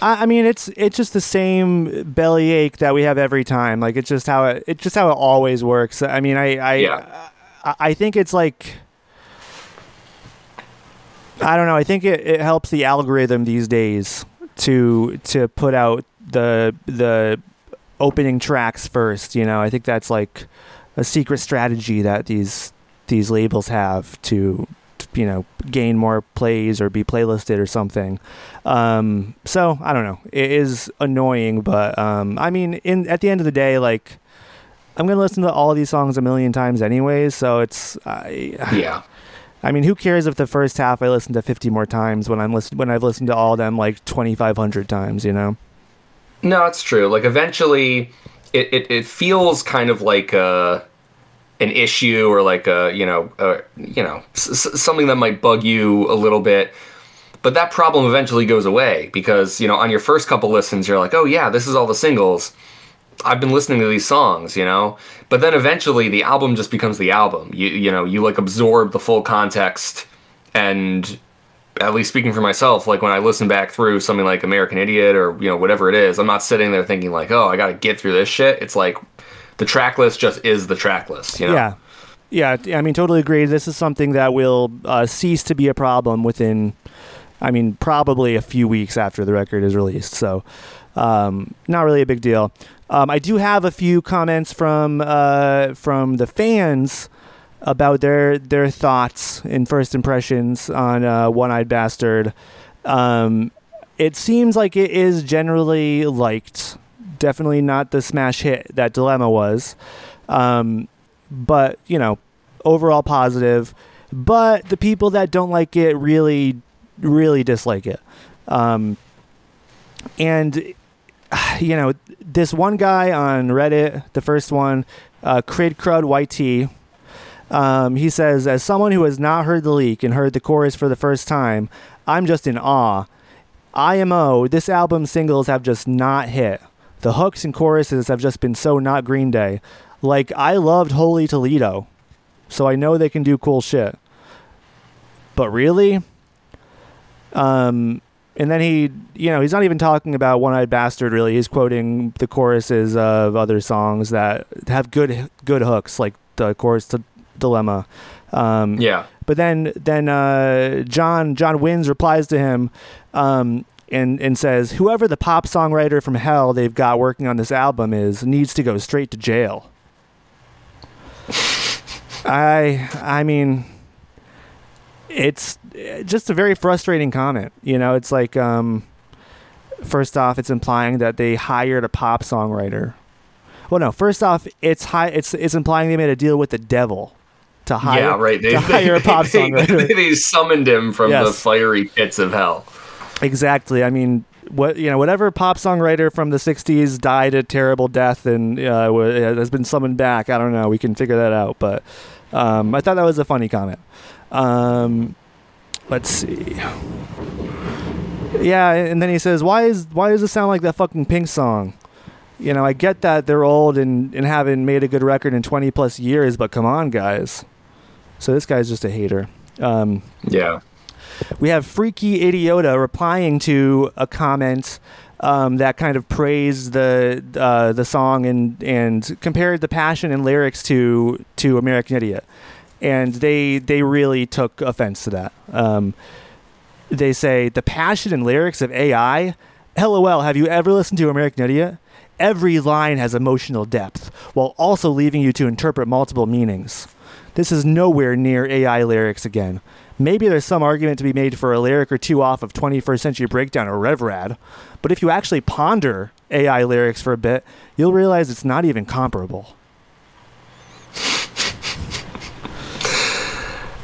I, I mean, it's it's just the same bellyache that we have every time. Like it's just how it it's just how it always works. I mean, I I Yeah. I, I think it's like I don't know. I think it, it helps the algorithm these days to to put out the the opening tracks first. You know, I think that's like a secret strategy that these these labels have to, to you know gain more plays or be playlisted or something. Um, so I don't know. It is annoying, but um, I mean, in at the end of the day, like I'm gonna listen to all these songs a million times anyways. So it's I, yeah I mean, who cares if the first half I listen to 50 more times when I'm listen when I've listened to all of them like 2,500 times, you know? No, it's true. Like eventually, it, it, it feels kind of like a an issue or like a you know a, you know s- something that might bug you a little bit. But that problem eventually goes away because you know on your first couple listens you're like, oh yeah, this is all the singles. I've been listening to these songs, you know. But then eventually the album just becomes the album. You you know you like absorb the full context and at least speaking for myself, like when I listen back through something like American Idiot or you know whatever it is, I'm not sitting there thinking like, oh, I got to get through this shit. It's like the track list just is the track list. You know? Yeah. Yeah, I mean, totally agree. This is something that will uh, cease to be a problem within, I mean, probably a few weeks after the record is released. So, um, not really a big deal. Um, I do have a few comments from uh, from the fans about their their thoughts and first impressions on uh, One Eyed Bastard. Um, it seems like it is generally liked. Definitely not the smash hit that Dilemma was. Um, but, you know, overall positive. But the people that don't like it really, really dislike it. Um, and, you know, this one guy on Reddit, the first one, uh, Crid Crud YT, um, he says, as someone who has not heard the leak and heard the chorus for the first time, I'm just in awe. IMO, this album's singles have just not hit. The hooks and choruses have just been so not Green Day. Like, I loved Holy Toledo, so I know they can do cool shit. But really? Um, and then he, you know, he's not even talking about One Eyed Bastard, really. He's quoting the choruses of other songs that have good good hooks, like the chorus to Dilemma. Um, Yeah. but then then uh, John John Wins replies to him um, and and says, "Whoever the pop songwriter from hell they've got working on this album is needs to go straight to jail." I I mean, it's just a very frustrating comment. You know, it's like um, first off, it's implying that they hired a pop songwriter. Well, no. First off, it's hi- it's it's implying they made a deal with the devil to hire yeah, right. to hire a pop they, songwriter. they summoned him from the fiery pits of hell. Exactly. I mean, what you know, whatever pop songwriter from the '60s died a terrible death and uh, has been summoned back. I don't know. We can figure that out. But um, I thought that was a funny comment. Um, let's see. Yeah, and then he says, "Why is why does it sound like that fucking Pink song?" You know, I get that they're old and, and haven't made a good record in 20 plus years, but come on, guys. So this guy's just a hater. Um, yeah. We have Freaky Idiota replying to a comment um, that kind of praised the uh, the song and and compared the passion and lyrics to to American Idiot, and they they really took offense to that. Um, they say the passion and lyrics of AI. LOL. Have you ever listened to American Idiot? Every line has emotional depth, while also leaving you to interpret multiple meanings. This is nowhere near AI lyrics again. Maybe there's some argument to be made for a lyric or two off of 21st Century Breakdown or RevRad, but if you actually ponder AI lyrics for a bit, you'll realize it's not even comparable.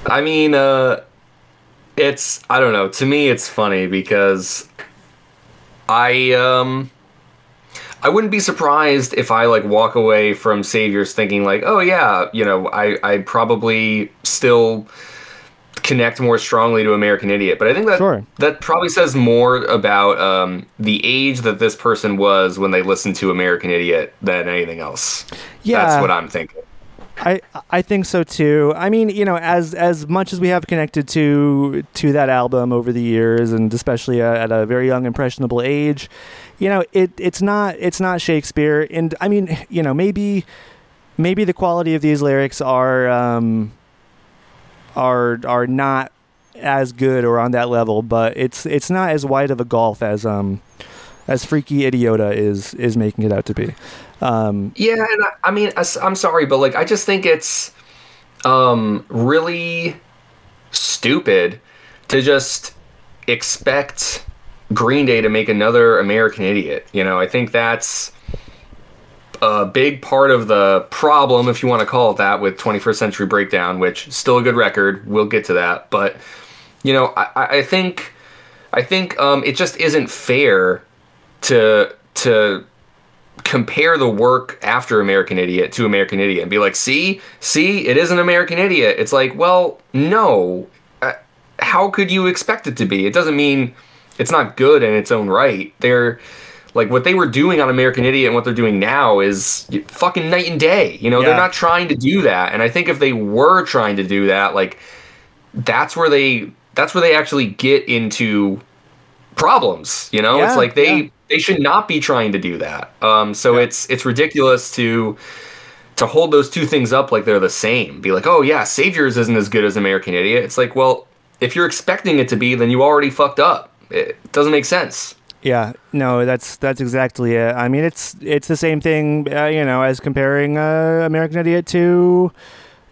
I mean, uh, it's I don't know. To me, it's funny because I um I wouldn't be surprised if I like walk away from Saviors thinking like, oh yeah, you know, I I probably still connect more strongly to American Idiot. But I think that Sure. that probably says more about um, the age that this person was when they listened to American Idiot than anything else. Yeah. That's what I'm thinking. I I think so too. I mean, you know, as as much as we have connected to to that album over the years, and especially at a very young, impressionable age, you know, it it's not it's not Shakespeare. And I mean, you know, maybe maybe the quality of these lyrics are um, are are not as good or on that level, but it's it's not as wide of a gulf as um as Freaky Idiota is is making it out to be. Um, Yeah, and I, I mean, I, am sorry, but like, I just think it's um, really stupid to just expect Green Day to make another American Idiot. You know, I think that's a big part of the problem, if you want to call it that, with 21st Century Breakdown, which still a good record. We'll get to that, but you know, I, I think I think um, it just isn't fair to to compare the work after American Idiot to American Idiot and be like, see, see, it is an American Idiot. It's like, well, no. Uh, how could you expect it to be? It doesn't mean it's not good in its own right. They're like what they were doing on American Idiot and what they're doing now is fucking night and day. You know, Yeah. they're not trying to do that. And I think if they were trying to do that, like that's where they that's where they actually get into problems you know Yeah, it's like they yeah. They should not be trying to do that. Um so Yeah. it's it's ridiculous to to hold those two things up like they're the same. Be like oh yeah saviors isn't as good as american idiot. It's like well if you're expecting it to be then you already fucked up. It doesn't make sense. Yeah, no, that's that's exactly it. I mean, it's it's the same thing, uh, you know, as comparing uh, American Idiot to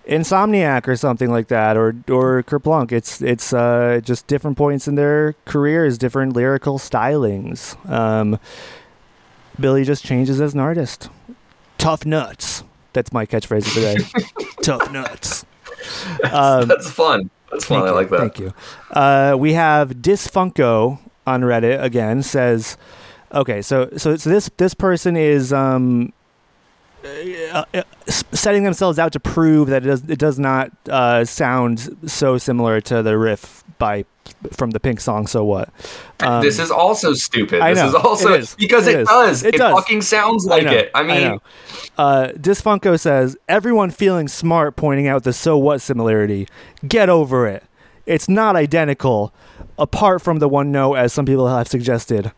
Insomniac or something like that, or or Kerplunk. It's it's uh, just different points in their careers, different lyrical stylings. Um, Billie just changes as an artist. Tough nuts. That's my catchphrase of the day. Tough nuts. Um, that's fun that's fun i you, like that Thank you. Uh, we have Disfunko on Reddit again says, okay, so so so this this person is um, setting themselves out to prove that it does it does not uh, sound so similar to the riff by from the Pink song. So what? Um, this is also stupid. I this know. is also It is. because It it, is. does. It It, does. fucking sounds like know. it. I mean, know. Uh, Disfunko says, everyone feeling smart pointing out the so what similarity. Get over it. It's not identical, apart from the one note, as some people have suggested.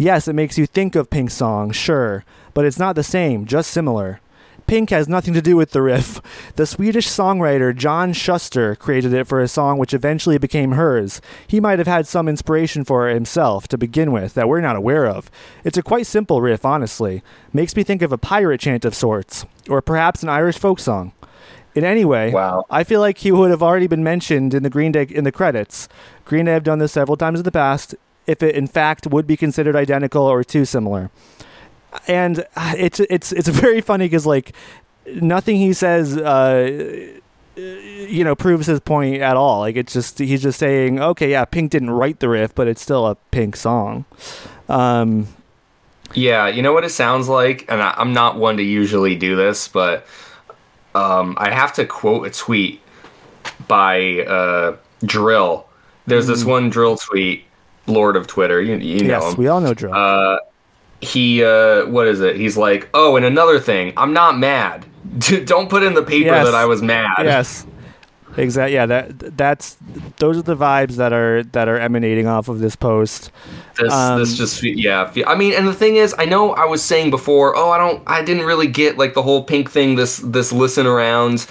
Yes, it makes you think of Pink's song, sure, but it's not the same, just similar. Pink has nothing to do with the riff. The Swedish songwriter John Schuster created it for a song which eventually became hers. He might have had some inspiration for it himself to begin with that we're not aware of. It's a quite simple riff, honestly. Makes me think of a pirate chant of sorts, or perhaps an Irish folk song. In any way, Wow. I feel like he would have already been mentioned in the Green Day in the credits. Green Day have done this several times in the past. If it in fact would be considered identical or too similar, and uh, it's it's it's very funny because like nothing he says, uh, you know, proves his point at all. Like it's just he's just saying, okay, yeah, Pink didn't write the riff, but it's still a Pink song. Um, Yeah, you know what it sounds like, and I, I'm not one to usually do this, but um, I have to quote a tweet by uh, dril. There's this one dril tweet, Lord of Twitter. You, you know yes, him. we all know dril. Uh, he uh, what is it? He's like, oh, and another thing, I'm not mad. Don't put in the paper Yes. that I was mad. Yes. Exactly. Yeah. That that's those are the vibes that are that are emanating off of this post. This Um, this just yeah. I mean, and the thing is, I know I was saying before, oh, I don't, I didn't really get like the whole pink thing. This this listen around,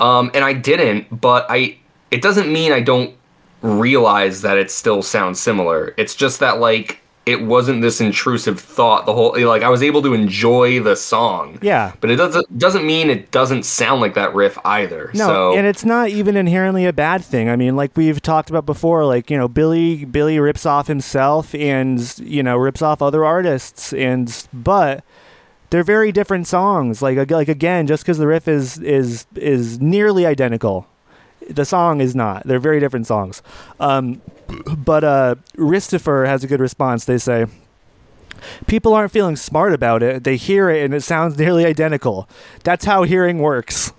um, and I didn't. But I, it doesn't mean I don't realize that it still sounds similar. It's just that like it wasn't this intrusive thought. The whole like I was able to enjoy the song. Yeah. But it doesn't doesn't mean it doesn't sound like that riff either. No, so and it's not even inherently a bad thing. I mean, like we've talked about before, like you know, Billie Billie rips off himself and you know rips off other artists, and but they're very different songs. Like like again, just because the riff is is is nearly identical, the song is not. They're very different songs. Um, but uh, Ristifer has a good response. They say. People aren't feeling smart about it. They hear it and it sounds nearly identical. That's how hearing works.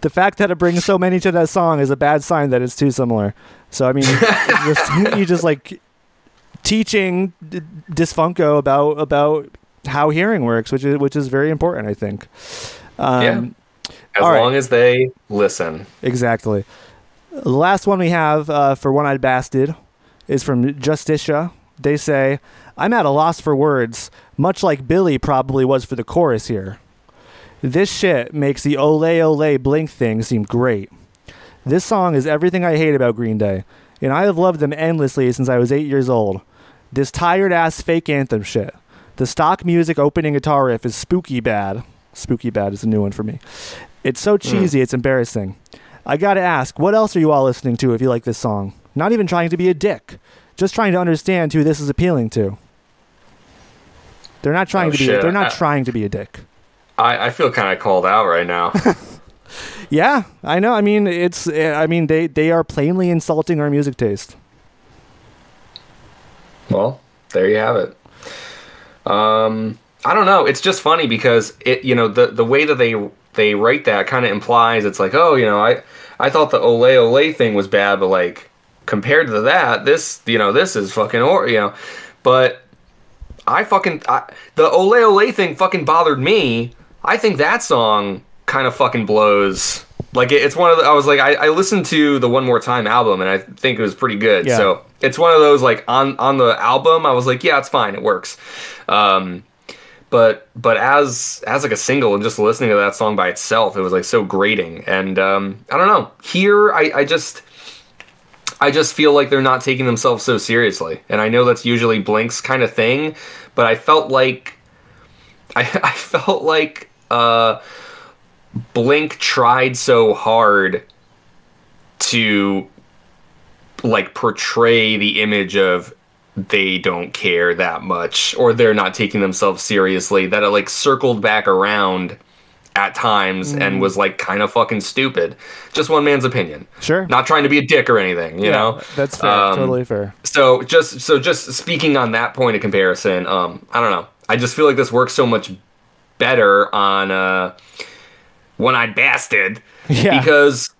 The fact that it brings so many to that song is a bad sign that it's too similar. So I mean, just, you just like teaching D- Disfunko about about how hearing works, which is which is very important, I think. Um, as all right. long as they listen. Exactly. The last one we have uh, for One Eyed Bastard is from Justicia. They say, I'm at a loss for words, much like Billie probably was for the chorus here. This shit makes the ole ole blink thing seem great. This song is everything I hate about Green Day, and I have loved them endlessly since I was eight years old. This tired ass fake anthem shit. The stock music opening guitar riff is spooky bad. Spooky bad is a new one for me. It's so cheesy, it's embarrassing. I gotta ask, what else are you all listening to if you like this song? Not even trying to be a dick, just trying to understand who this is appealing to. They're not trying Oh, to be. shit. They're not I- trying to be a dick. I, I feel kind of called out right now. Yeah, I know. I mean, it's. eh, I mean, they they are plainly insulting our music taste. Well, there you have it. Um, I don't know. It's just funny because it, you know, the the way that they they write that kind of implies it's like, oh, you know, I I thought the ole ole thing was bad, but like compared to that, this, you know, this is fucking or you know, but I fucking I, the ole ole thing fucking bothered me. I think that song kind of fucking blows. Like it, it's one of the. I was like, I, I listened to the One More Time album, and I think it was pretty good. Yeah. So it's one of those like on on the album, I was like, yeah, it's fine, it works. Um, but but as as like a single and just listening to that song by itself, it was like so grating. And um, I don't know. Here, I I just. I just feel like they're not taking themselves so seriously. And I know that's usually Blink's kind of thing, but I felt like I, I felt like uh, Blink tried so hard to like portray the image of they don't care that much or they're not taking themselves seriously that it like circled back around at times and was like kind of fucking stupid. Just one man's opinion. Sure. Not trying to be a dick or anything, you Yeah, know. that's fair. Um, totally fair. So just so just speaking on that point of comparison, um, I don't know. I just feel like this works so much better on uh, One Eyed Bastard Yeah. because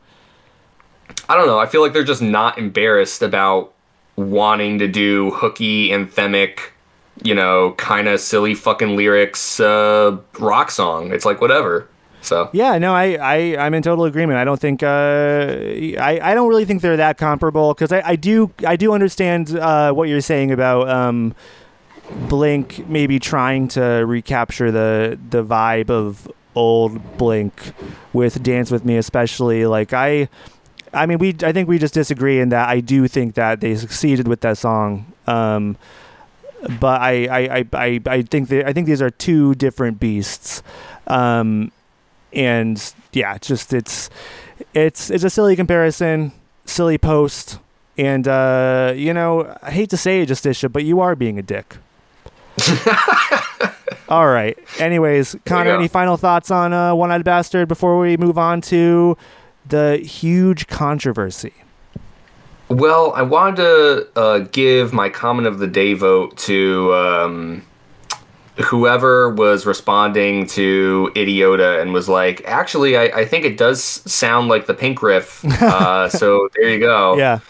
I don't know. I feel like they're just not embarrassed about wanting to do hooky anthemic, you know, kind of silly fucking lyrics uh, rock song. It's like whatever. So Yeah, no, I, I, I'm in total agreement. I don't think, uh, I, I don't really think they're that comparable because I, I do, I do understand uh, what you're saying about um, Blink maybe trying to recapture the, the vibe of old Blink with Dance with Me, especially. Like I, I mean, we, I think we just disagree in that I do think that they succeeded with that song. Um, but I, I, I, I, I think that I think these are two different beasts. Um, and yeah, it's just it's it's it's a silly comparison, silly post, and uh, you know I hate to say it, Justicia, but you are being a dick. All right. Anyways, Connor, any final thoughts on uh, One Eyed Bastard before we move on to the huge controversy? Well, I wanted to uh, give my comment of the day vote to um, whoever was responding to Idiota and was like, actually, I, I think it does sound like the pink riff. Uh, so there you go. Yeah.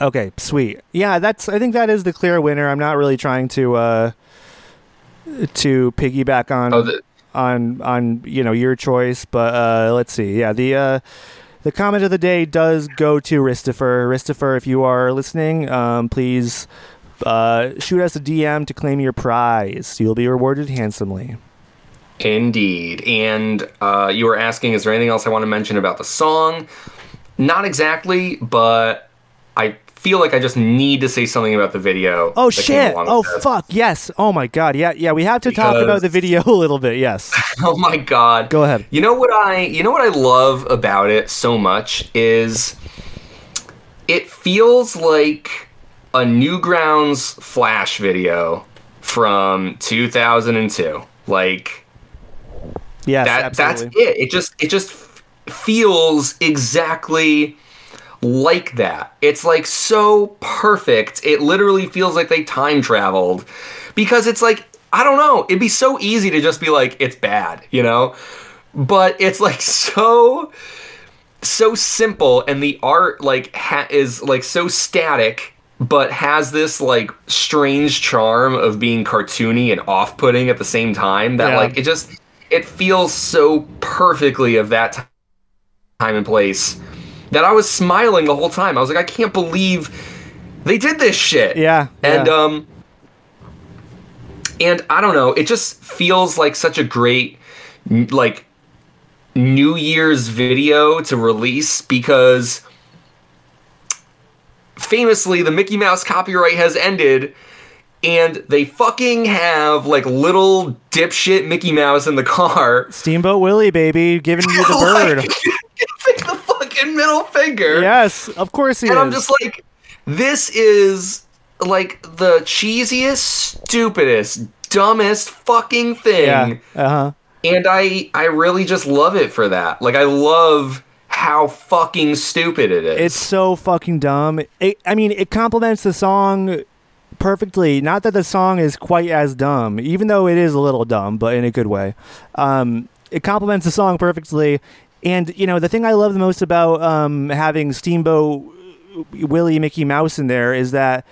Okay, sweet. Yeah, that's I think that is the clear winner. I'm not really trying to uh to piggyback on Oh, the, on on you know your choice, but uh, let's see. Yeah, the uh, the comment of the day does go to Ristifer. Ristifer, if you are listening, um, please uh, shoot us a DM to claim your prize. You'll be rewarded handsomely. Indeed. And uh, you were asking, is there anything else I want to mention about the song? Not exactly, but I feel like I just need to say something about the video. Oh shit! Oh this. fuck! Yes! Oh my god! Yeah, yeah. We have to talk about the video a little bit. Yes. Oh my god. Go ahead. You know what I you know what I love about it so much is it feels like a Newgrounds Flash video from 2002. Like yeah, that that's it. It just it just feels exactly like that. It's like so perfect. It literally feels like they time traveled because it's like I don't know. It'd be so easy to just be like it's bad, you know? But it's like so so simple and the art like ha- is like so static but has this like strange charm of being cartoony and off-putting at the same time that Yeah. like it just it feels so perfectly of that ti- time and place that I was smiling the whole time. I was like I can't believe they did this shit. Yeah. And yeah. um and I don't know, it just feels like such a great like New Year's video to release because famously the Mickey Mouse copyright has ended and they fucking have like little dipshit Mickey Mouse in the car. Steamboat Willie, baby, giving you the bird. Like, fucking middle finger. yes, of course he And is. I'm just like, this is like the cheesiest, stupidest, dumbest fucking thing. yeah. Uh huh. And I I really just love it for that. Like I love how fucking stupid it is. It's so fucking dumb. It, I mean, it complements the song perfectly. Not that the song is quite as dumb, even though it is a little dumb, but in a good way. Um, it complements the song perfectly. And you know, the thing I love the most about um, having Steamboat Willie Mickey Mouse in there is that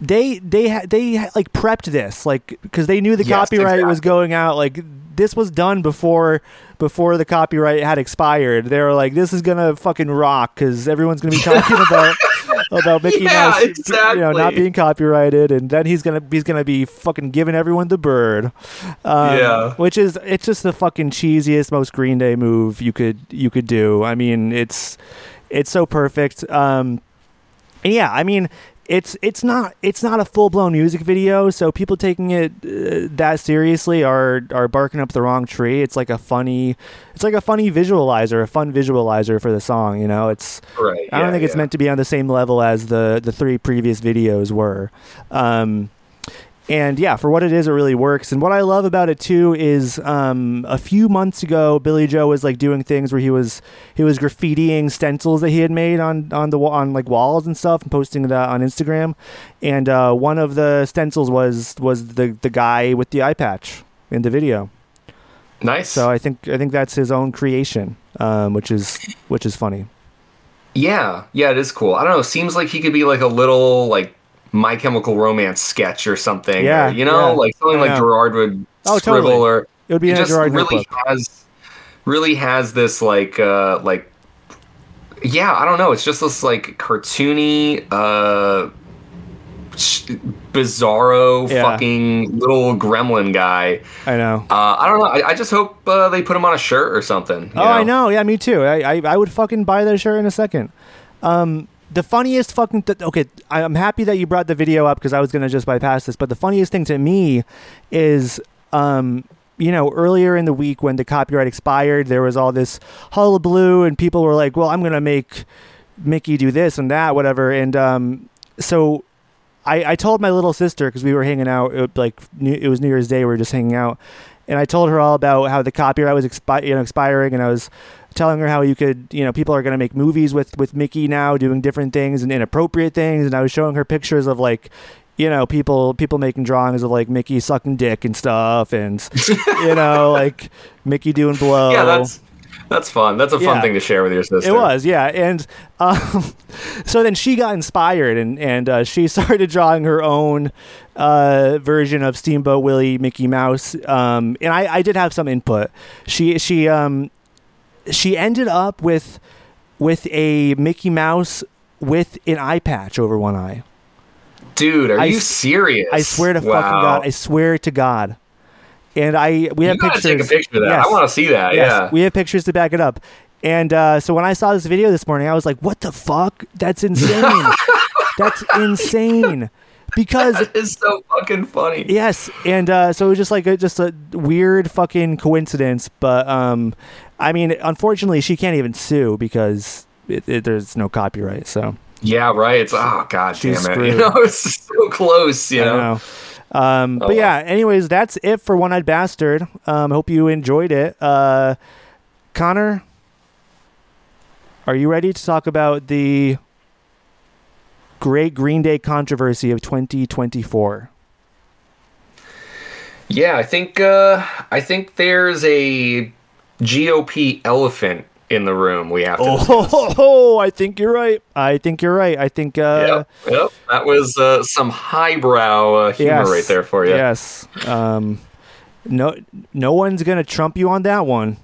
they they ha- they ha- like prepped this like because they knew the Yes, copyright was going out. Like this was done before before the copyright had expired. They were like this is gonna fucking rock because everyone's gonna be talking about about Mickey Yeah, Mouse you know not being copyrighted and then he's gonna he's gonna be fucking giving everyone the bird. Um, Yeah. which is it's just the fucking cheesiest most Green Day move you could you could do. I mean it's it's so perfect. Um and yeah, I mean, it's it's not it's not a full blown music video, so people taking it uh, that seriously are are barking up the wrong tree. It's like a funny, it's like a funny visualizer, a fun visualizer for the song. You know, it's right. I don't yeah, think it's yeah. meant to be on the same level as the the three previous videos were. Um, and yeah, for what it is, it really works. And what I love about it too is um, a few months ago, Billie Joe was like doing things where he was he was graffitiing stencils that he had made on on the on like walls and stuff, and posting that on Instagram. And uh, one of the stencils was was the the guy with the eye patch in the video. nice. So I think I think that's his own creation, um, which is which is funny. yeah, yeah, it is cool. I don't know. Seems like he could be like a little like My Chemical Romance sketch or something. Yeah, or, you know, yeah. like something like. Gerard would Oh, scribble totally. or It would be it just Gerard really notebook. has really has this like uh like yeah i don't know it's just this like cartoony uh sh- bizarro Yeah. fucking little gremlin guy I know. uh i don't know i, I just hope uh, they put him on a shirt or something Oh, I know. Yeah, me too. I, I, I would fucking buy that shirt in a second. Um, the funniest fucking th- okay. I'm happy that you brought the video up because I was gonna just bypass this. But the funniest thing to me is, um, you know, earlier in the week when the copyright expired, there was all this hullabaloo, and people were like, "Well, I'm gonna make Mickey do this and that, whatever." And um, so I, I told my little sister because we were hanging out, it, like it was New Year's Day, we were just hanging out, and I told her all about how the copyright was expi- you know, expiring, and I was telling her how you could, you know, people are going to make movies with with Mickey now, doing different things and inappropriate things, and I was showing her pictures of like. You know, people people making drawings of like Mickey sucking dick and stuff, and you know, like Mickey doing blow. yeah that's That's fun. That's a fun Yeah. thing to share with your sister. It was, yeah. And um, so then she got inspired and, and uh, she started drawing her own uh, version of Steamboat Willie Mickey Mouse. Um, and I, I did have some input. She she um, she ended up with with a Mickey Mouse with an eye patch over one eye. Dude, are I you serious? I swear to wow. fucking God. I swear to God. And I we have You pictures. take a picture of that. Yes. I want to see that. Yes, yeah. we have pictures to back it up. And uh, so when I saw this video this morning, I was like, "What the fuck? That's insane! That's insane!" Because it's so fucking funny. yes, and uh, so it was just like a, just a weird fucking coincidence. But um, I mean, unfortunately, she can't even sue because it, it, there's no copyright. So Yeah, right. It's oh god She's damn it. screwed. You know, it's so close. You I know. know. Um, Oh, but yeah, anyways, that's it for One Eyed Bastard. Um, hope you enjoyed it. Uh, Connor, are you ready to talk about the great Green Day controversy of 2024? Yeah, I think uh, I think there's a GOP elephant in the room. We have to. Oh, I think you're right. I think you're right. I think. Uh, Yep, yep. That was uh, some highbrow uh, humor yes, right there for you. Yes. Um, no, no one's gonna trump you on that one.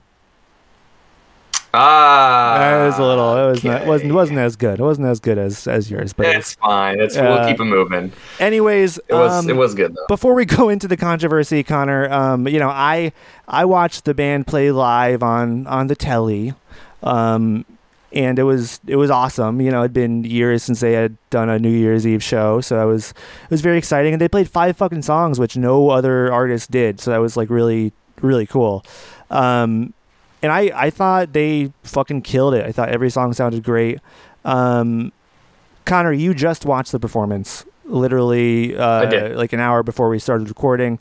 Ah, That was a little. It was not, wasn't wasn't as good. It wasn't as good as as yours. But it It's fine. It's Uh, we'll keep it moving. anyways, It was um, it was good though. before we go into the controversy, Connor, um, you know, I I watched the band play live on on the telly, um, and it was it was awesome. You know, it'd been years since they had done a New Year's Eve show, so it was it was very exciting. And they played five fucking songs, which no other artist did. So that was like really really cool. Um, and I I thought they fucking killed it. I thought every song sounded great. Um, Connor, you just watched the performance literally uh, like an hour before we started recording.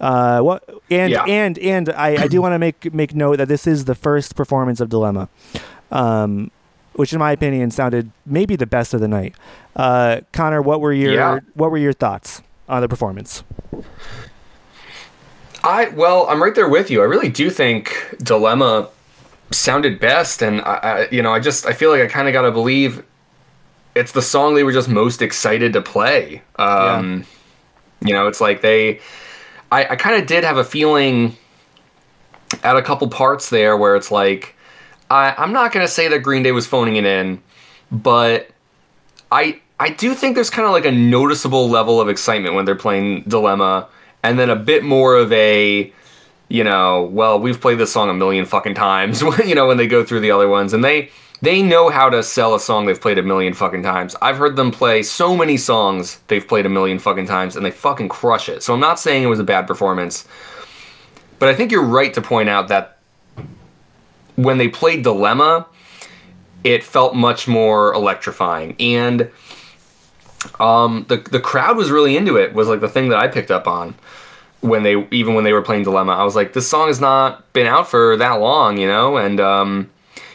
Uh, what and Yeah. and and I, I do want to make make note that this is the first performance of Dilemma, um, which in my opinion sounded maybe the best of the night. Uh, Connor, what were your Yeah. what were your thoughts on the performance? I well, I'm right there with you. I really do think Dilemma sounded best, and I, I you know, I just I feel like I kind of got to believe it's the song they were just most excited to play. Um, You know, it's like they, I, I kind of did have a feeling at a couple parts there where it's like, I, I'm not gonna say that Green Day was phoning it in, but I I do think there's kind of like a noticeable level of excitement when they're playing Dilemma, and then a bit more of a, you know, well, we've played this song a million fucking times. you know, when they go through the other ones, and they they know how to sell a song they've played a million fucking times. I've heard them play so many songs they've played a million fucking times, and they fucking crush it. So I'm not saying it was a bad performance, but I think you're right to point out that when they played Dilemma, it felt much more electrifying and um, the the crowd was really into it was like the thing that I picked up on when they even when they were playing Dilemma. I was like, this song has not been out for that long, you know, and um,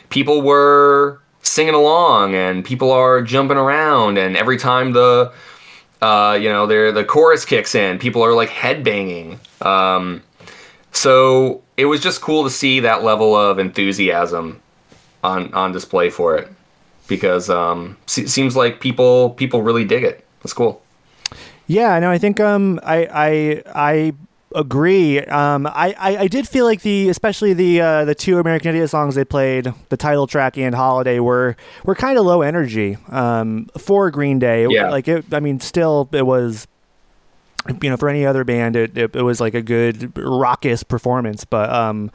people were singing along and people are jumping around and every time the uh, you know the the chorus kicks in, people are like headbanging. Um, so it was just cool to see that level of enthusiasm on on display for it because um, se- seems like people people really dig it. That's cool. Yeah, no, I think um, I I I agree. Um, I, I I did feel like the especially the uh, the two American Idiot songs they played, the title track and Holiday, were were kind of low energy um, for Green Day. Yeah. like it. I mean, still it was. You know, for any other band, it, it, it was like a good raucous performance, but um,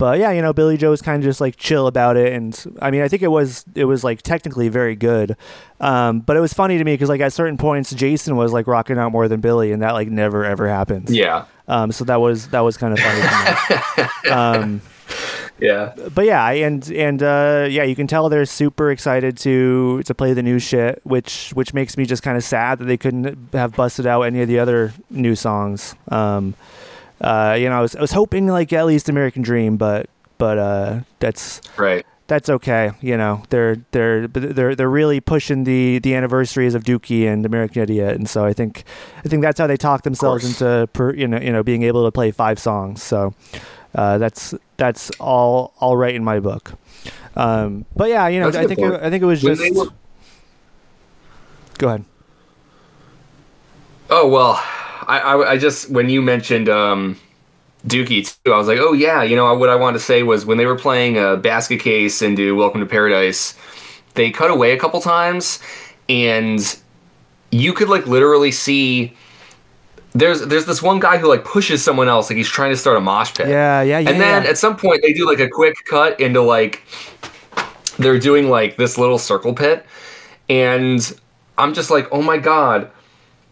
but yeah, you know, Billie Joe was kind of just like chill about it, and I mean, I think it was it was like technically very good, um, but it was funny to me because like at certain points, Jason was like rocking out more than Billie, and that like never ever happens. Yeah, Um, so that was that was kind of funny. to me. um, yeah, but yeah, and and uh, yeah, you can tell they're super excited to to play the new shit, which which makes me just kind of sad that they couldn't have busted out any of the other new songs. Um, uh, you know, I was, I was hoping like at least American Dream, but but uh, that's right. that's okay. You know, they're they're they're they're really pushing the the anniversaries of Dookie and American Idiot, and so I think I think that's how they talk themselves into per, you know you know being able to play five songs. So. Uh, that's that's all all right in my book. Um, but yeah, you know, I think it. I think it was just. were- Go ahead. Oh well, I, I, I just when you mentioned um, Dookie too, I was like, oh yeah, you know what I wanted to say was when they were playing a basket case into Welcome to Paradise, they cut away a couple times, and you could like literally see. There's there's this one guy who like pushes someone else like he's trying to start a mosh pit. Yeah, yeah, yeah. and then yeah. at some point they do like a quick cut into like they're doing like this little circle pit and i'm just like oh my god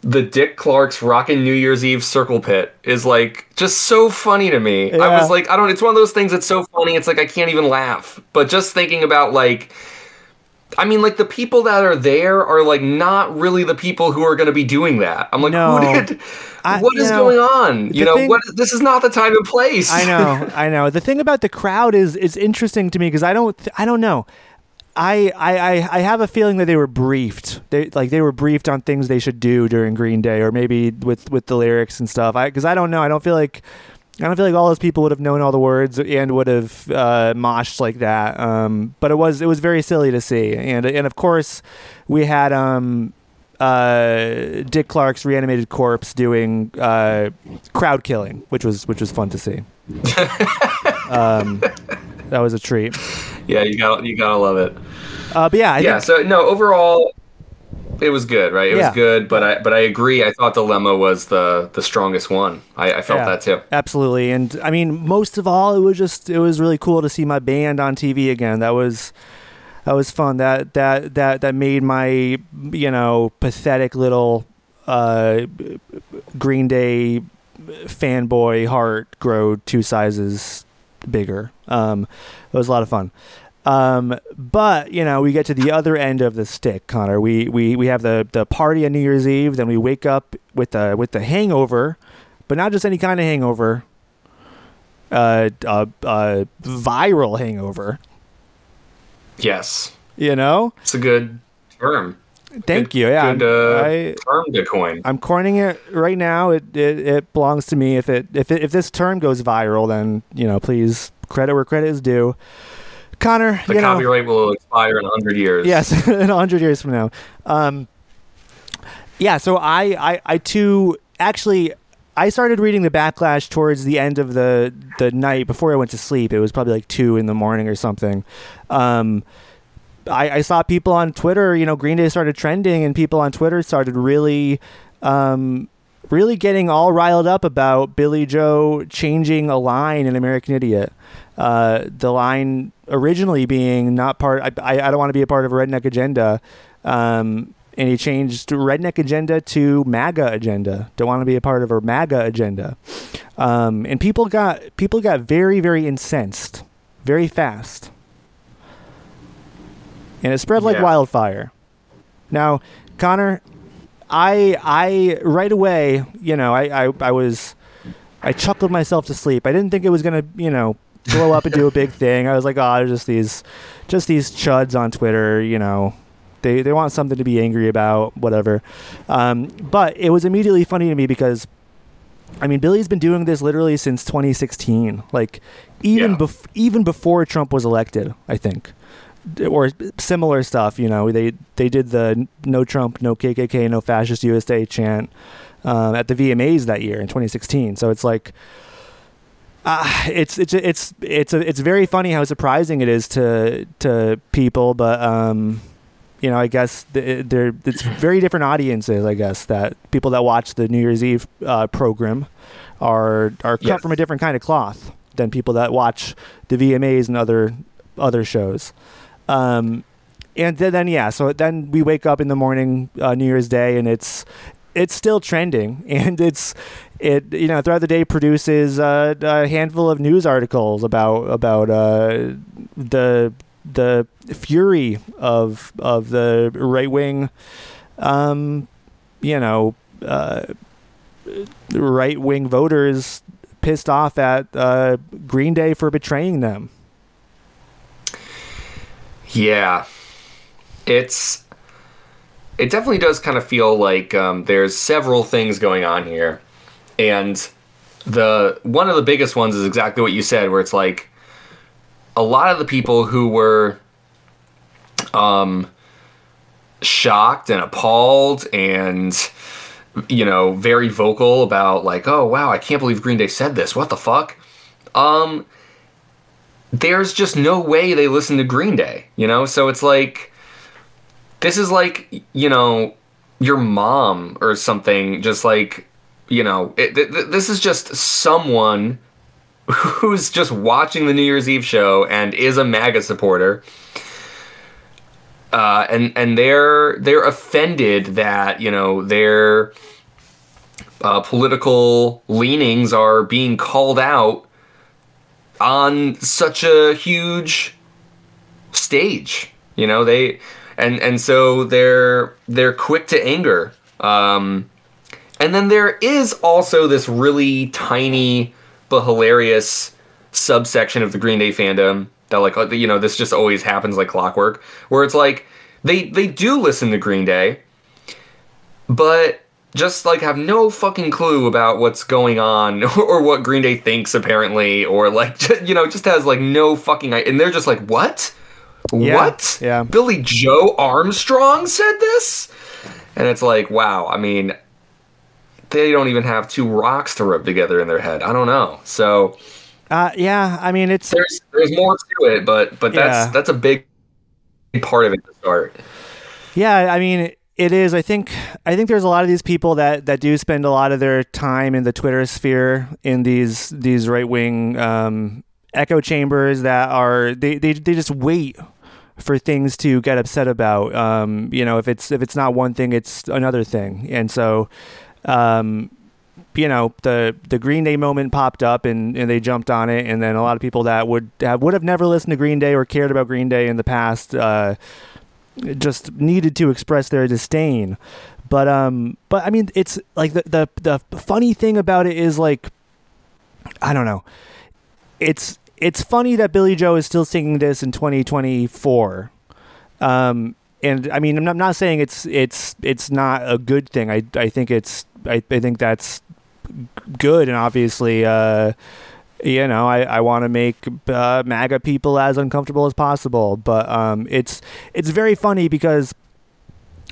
the dick clark's rockin' new year's eve circle pit is like just so funny to me i was like i don't it's one of those things that's so funny it's like i can't even laugh but just thinking about like I mean, like the people that are there are like not really the people who are going to be doing that. I'm like, No. who did? I- what is know, going on? You know, thing- what? This is not the time and place. I know, I know. The thing about the crowd is is interesting to me because I don't th- I don't know. I, I I have a feeling that they were briefed. They like they were briefed on things they should do during Green Day, or maybe with with the lyrics and stuff. I because I don't know. I don't feel like I don't feel like all those people would have known all the words and would have uh, moshed like that. Um, but it was it was very silly to see, and and of course we had um, uh, Dick Clark's reanimated corpse doing uh, crowd killing, which was which was fun to see. um, that was a treat. Yeah, you got you gotta love it. Uh, but yeah, I yeah. think, So no, overall, it was good, right? It Yeah. was good, but I but I agree. I thought Dilemma was the the strongest one. I, I felt Yeah. that too. absolutely. And I mean, most of all, it was just it was really cool to see my band on TV again. That was that was fun. That that that that made my you know pathetic little uh, Green Day fanboy heart grow two sizes bigger. Um, it was a lot of fun. Um, but you know, we get to the other end of the stick, Connor. We we we have the the party on New Year's Eve. Then we wake up with the with the hangover, but not just any kind of hangover. Uh, uh, uh, viral hangover. Yes, You know. it's a good term. Thank Good- you. Yeah, good uh, I, term to coin. I'm coining it right now. It, it it belongs to me. If it if it, if this term goes viral, then you know, please credit where credit is due. Connor, The you know, copyright will expire in hundred years. Yes, in a hundred years from now. Um, yeah, so I, I, I too actually I started reading the backlash towards the end of the the night before I went to sleep. It was probably like two in the morning or something. Um, I, I saw people on Twitter, you know, Green Day started trending, and people on Twitter started really, um, really getting all riled up about Billie Joe changing a line in American Idiot. Uh, the line originally being not part. I, I, don't want to be a part of a redneck agenda. Um, and he changed redneck agenda to MAGA agenda. Don't want to be a part of a MAGA agenda. Um, and people got people got very very incensed, very fast, and it spread like Yeah. wildfire. Now, Connor, I I right away, you know, I, I I was I chuckled myself to sleep. I didn't think it was gonna, you know, blow up and do a big thing. I was like, oh, just these just these chuds on Twitter, you know. They they want something to be angry about, whatever. Um, but it was immediately funny to me because I mean, Billie's been doing this literally since 2016. Like even Yeah. bef- even before Trump was elected, I think. Or similar stuff, you know. They they did the no Trump, no KKK, no fascist USA chant um, at the VMAs that year in 2016. So it's like, uh, it's it's it's it's a, it's very funny how surprising it is to to people, but um, you know, I guess they're it's very different audiences. I guess that people that watch the New Year's Eve uh, program are are cut Yes. from a different kind of cloth than people that watch the VMAs and other other shows. Um, and then, yeah, so then we wake up in the morning, uh, New Year's Day, and it's it's still trending, and it's it you know throughout the day produces uh, a handful of news articles about about uh, the the fury of of the right wing, um, you know, uh, right wing voters pissed off at uh, Green Day for betraying them. Yeah, it's it definitely does kind of feel like um, there's several things going on here, and the one of the biggest ones is exactly what you said, where it's like a lot of the people who were um, shocked and appalled and you know very vocal about like oh wow i can't believe green day said this. What the fuck? Um there's just no way they listen to green day you know? So it's like this is like you know your mom or something just like you know it, th- th- this is just someone who's just watching the new year's eve show and is a maga supporter. Uh, and and they're they're offended that you know their uh, political leanings are being called out on such a huge stage. You know they and and so they're they're quick to anger. Um, and then there is also this really tiny but hilarious subsection of the Green Day fandom that like you know this just always happens like clockwork where it's like they they do listen to Green Day but just like have no fucking clue about what's going on or what Green Day thinks apparently or like just, you know just has like no fucking and they're just like what Yeah, what yeah. Billie Joe Armstrong said this and it's like wow I mean they don't even have two rocks to rub together in their head I don't know so Uh, yeah, I mean it's there's there's more to it, but but that's Yeah. that's a big part of it to start. Yeah, I mean it is. I think I think there's a lot of these people that that do spend a lot of their time in the Twitter sphere in these these right wing um, echo chambers that are they, they they just wait for things to get upset about. Um, you know, if it's if it's not one thing, it's another thing, and so. Um, you know the the Green Day moment popped up and, and they jumped on it and then a lot of people that would have would have never listened to Green Day or cared about Green Day in the past uh, just needed to express their disdain. But um but I mean it's like the the the funny thing about it is like I don't know. It's it's funny that Billie Joe is still singing this in 2024. Um and I mean I'm not, saying it's it's it's not a good thing. I I think it's I, I think that's good and obviously uh you know, I, I want to make uh, MAGA people as uncomfortable as possible. But um, it's it's very funny because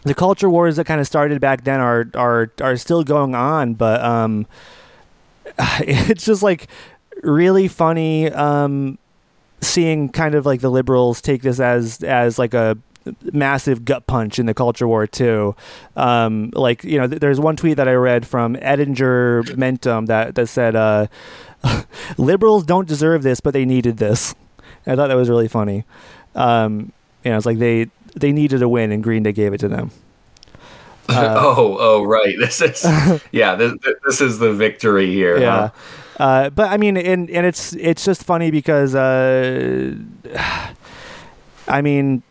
the culture wars that kind of started back then are are are still going on. But um, it's just like really funny um, seeing kind of like the liberals take this as as like a massive gut punch in the culture war too. Um, like you know, th- there's one tweet that I read from Edinger Mentum that that said, uh, "Liberals don't deserve this, but they needed this." I thought that was really funny. Um, you know, it's like they they needed a win, and Green Day gave it to them. oh, oh, right. This is yeah. This, this is the victory here. yeah. huh? Uh, but I mean, and and it's it's just funny because uh, I mean,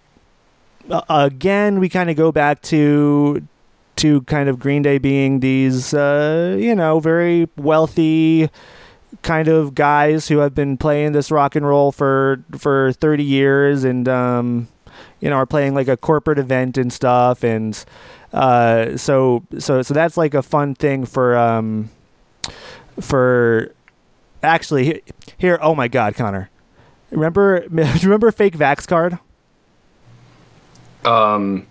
uh, again, we kind of go back to to kind of Green Day being these uh, you know very wealthy kind of guys who have been playing this rock and roll for for 30 years and um you know are playing like a corporate event and stuff and uh so so so that's like a fun thing for um for actually here oh my god Connor. Remember remember fake vax card? Um,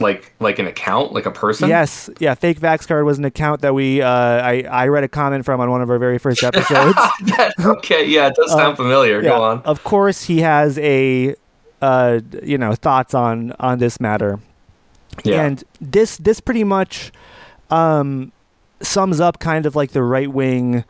like like an account, like a person. Yes, yeah. Fake Vax card was an account that we uh, I I read a comment from on one of our very first episodes. okay. Yeah, it does sound familiar. Uh, Yeah, Go on. Of course, he has a uh, you know thoughts on on this matter, Yeah. and this this pretty much um, sums up kind of like the right wing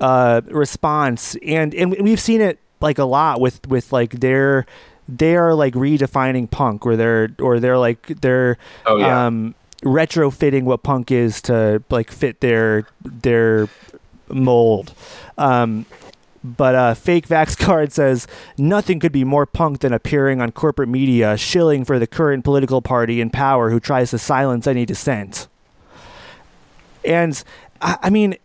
uh, response, and and we've seen it like a lot with with like their they are like redefining punk, or they're or they're like they're oh yeah. um, retrofitting what punk is to like fit their their mold. Um, but uh, fake Vax card says nothing could be more punk than appearing on corporate media shilling for the current political party in power who tries to silence any dissent. And I, I mean,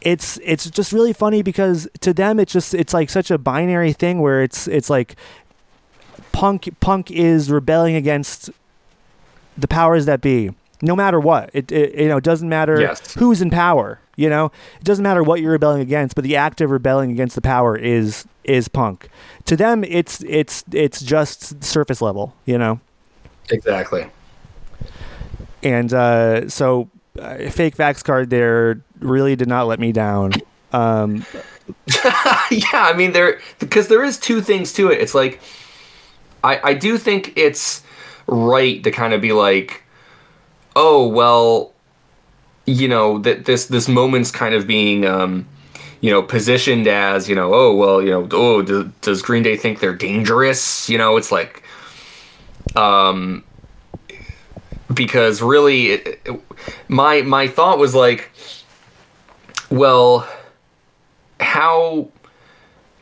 it's it's just really funny because to them it's just it's like such a binary thing where it's it's like punk punk is rebelling against the powers that be no matter what. It, it you know it doesn't matter Yes. who's in power. You know, it doesn't matter what you're rebelling against, but the act of rebelling against the power is is punk. To them, it's it's it's just surface level. You know, Exactly. and uh, so uh, fake vax card there really did not let me down. Um, yeah, I mean there because there is two things to it. It's like I I do think it's right to kind of be like, oh well, you know that this this moment's kind of being um you know positioned as you know oh well you know oh do, does Green Day think they're dangerous? You know it's like um because really it, it- my my thought was like well how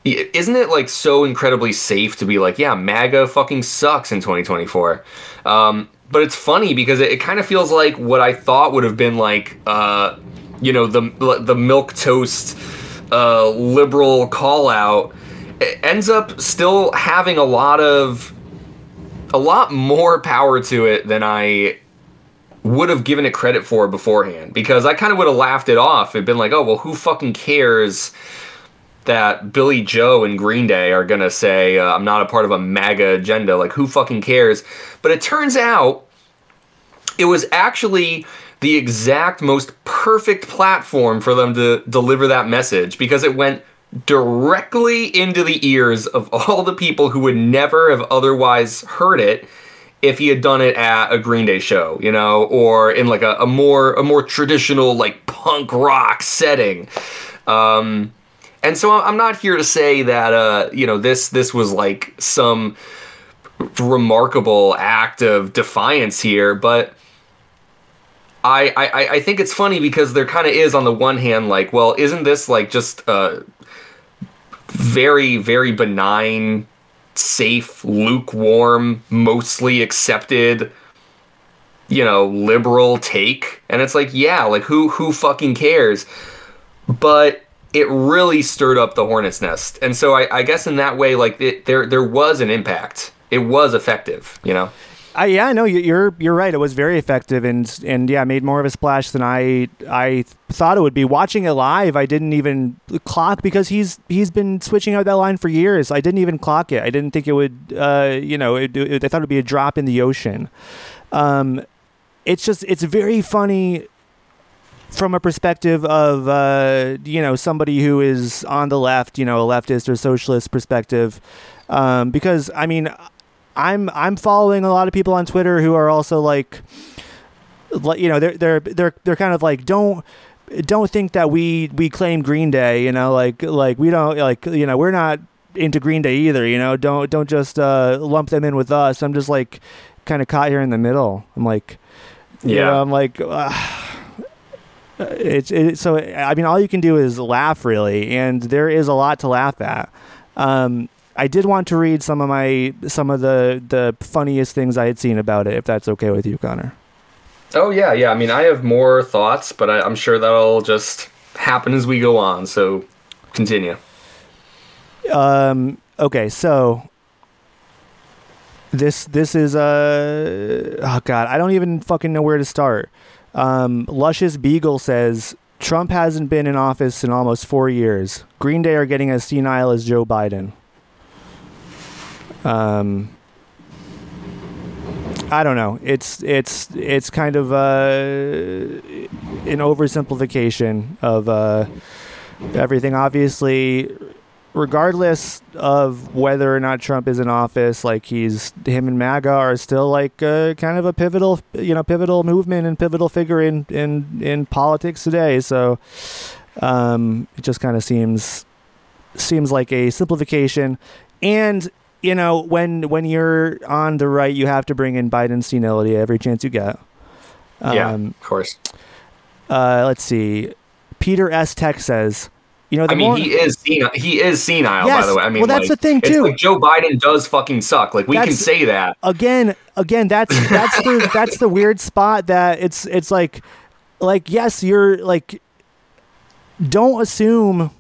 isn't it like so incredibly safe to be like yeah maga fucking sucks in 2024 um, but it's funny because it, it kind of feels like what i thought would have been like uh, you know the the milk toast uh, liberal call out ends up still having a lot of a lot more power to it than i would have given it credit for beforehand because I kind of would have laughed it off. It'd been like, oh well, who fucking cares that Billie Joe and Green Day are gonna say uh, I'm not a part of a MAGA agenda? Like, who fucking cares? But it turns out it was actually the exact most perfect platform for them to deliver that message because it went directly into the ears of all the people who would never have otherwise heard it if he had done it at a Green Day show, you know, or in like a, a more a more traditional like punk rock setting. Um, and so I'm not here to say that uh, you know this this was like some remarkable act of defiance here, but I I, I think it's funny because there kind of is on the one hand like, well, isn't this like just very very benign safe, lukewarm, mostly accepted, you know, liberal take. And it's like, yeah, like who who fucking cares? But it really stirred up the hornet's nest. And so I, I guess in that way, like it, there there was an impact. It was effective, you know. I, yeah, you're you're right. It was very effective and and yeah, made more of a splash than I I thought it would be. Watching it live, I didn't even clock because he's he's been switching out that line for years. I didn't even clock it. I didn't think it would. Uh, you know, it, it, I thought it'd be a drop in the ocean. Um, it's just it's very funny from a perspective of uh, you know somebody who is on the left, you know, a leftist or socialist perspective, um, because I mean, I'm I'm following a lot of people on Twitter who are also like, like you know, they're they're they're they're kind of like don't don't think that we we claim Green Day, you know, like like we don't like you know we're not into Green Day either, you know, don't don't just uh, lump them in with us. I'm just like kind of caught here in the middle. I'm like, you Yeah. know, I'm like. Uh, it's it, so I mean all you can do is laugh really and there is a lot to laugh at. Um, I did want to read some of my some of the the funniest things I had seen about it if that's okay with you Connor. Oh yeah, yeah. I mean, I have more thoughts, but I, I'm sure that'll just happen as we go on. So continue. Um, okay, so this this is uh oh god, I don't even fucking know where to start. Um, Luscious Beagle says Trump hasn't been in office in almost four years. Green Day are getting as senile as Joe Biden. Um, I don't know. It's it's it's kind of uh, an oversimplification of uh, everything. Obviously, regardless of whether or not Trump is in office, like he's him and MAGA are still like uh, kind of a pivotal, you know, pivotal movement and pivotal figure in in in politics today. So um, it just kind of seems seems like a simplification, and you know when when you're on the right, you have to bring in Biden's senility every chance you get. yeah, Um, of course. uh, let's see. Peter S. Tech says, you know, the I mean, more, he is senile. He is senile, Yes. by the way. I mean, Well, that's like, the thing, too. like Joe Biden does fucking suck. Like we can say that. again again that's that's the that's the weird spot that it's it's like like yes you're like don't assume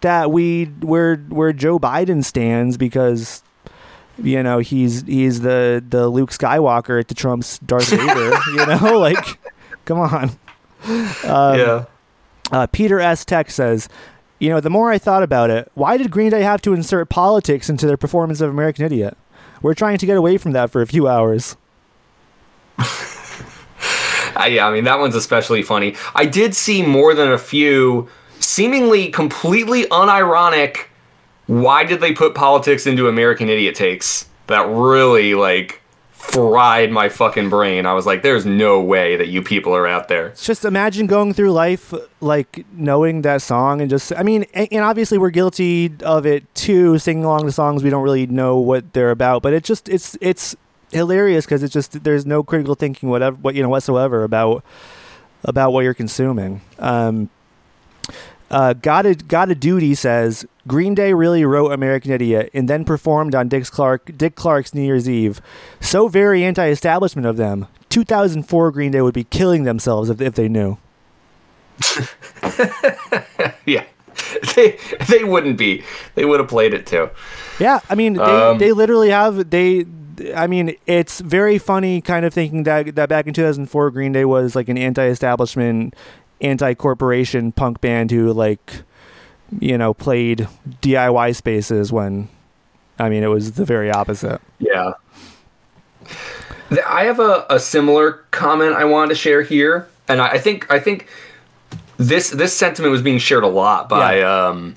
that we where where Joe Biden stands because you know he's he's the the Luke Skywalker at the Trump's Darth Vader. you know, like come on. Um, yeah. Uh, Peter S. Tech says, you know, the more I thought about it, why did Green Day have to insert politics into their performance of American Idiot? We're trying to get away from that for a few hours. Yeah, I mean that one's especially funny. I did see more than a few seemingly completely unironic why did they put politics into American Idiot takes that really like fried my fucking brain. I was like there's no way that you people are out there. Just imagine going through life like knowing that song and just I mean and, and obviously we're guilty of it too singing along to songs we don't really know what they're about, but it just it's it's hilarious because it's just there's no critical thinking whatever what you know whatsoever about about what you're consuming. Um, uh, got a got a duty says Green Day really wrote American Idiot and then performed on Dick Clark Dick Clark's New Year's Eve. So very anti-establishment of them. 2004 Green Day would be killing themselves if, if they knew. yeah. They they wouldn't be. They would have played it too. Yeah, I mean they, Um, they literally have they I mean it's very funny kind of thinking that that back in 2004 Green Day was like an anti-establishment anti-corporation punk band who like you know played DIY spaces when I mean it was the very opposite. Yeah. I have a, a similar comment I wanted to share here, and I, I think I think this this sentiment was being shared a lot by Yeah. um,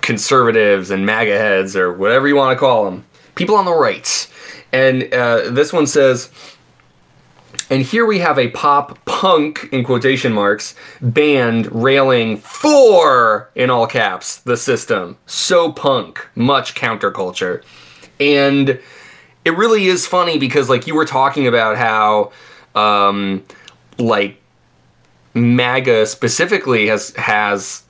conservatives and MAGA heads or whatever you want to call them, people on the right. And uh, this one says, and here we have a pop punk in quotation marks band railing for in all caps the system. So punk, much counterculture. And it really is funny because like you were talking about how um like MAGA specifically has has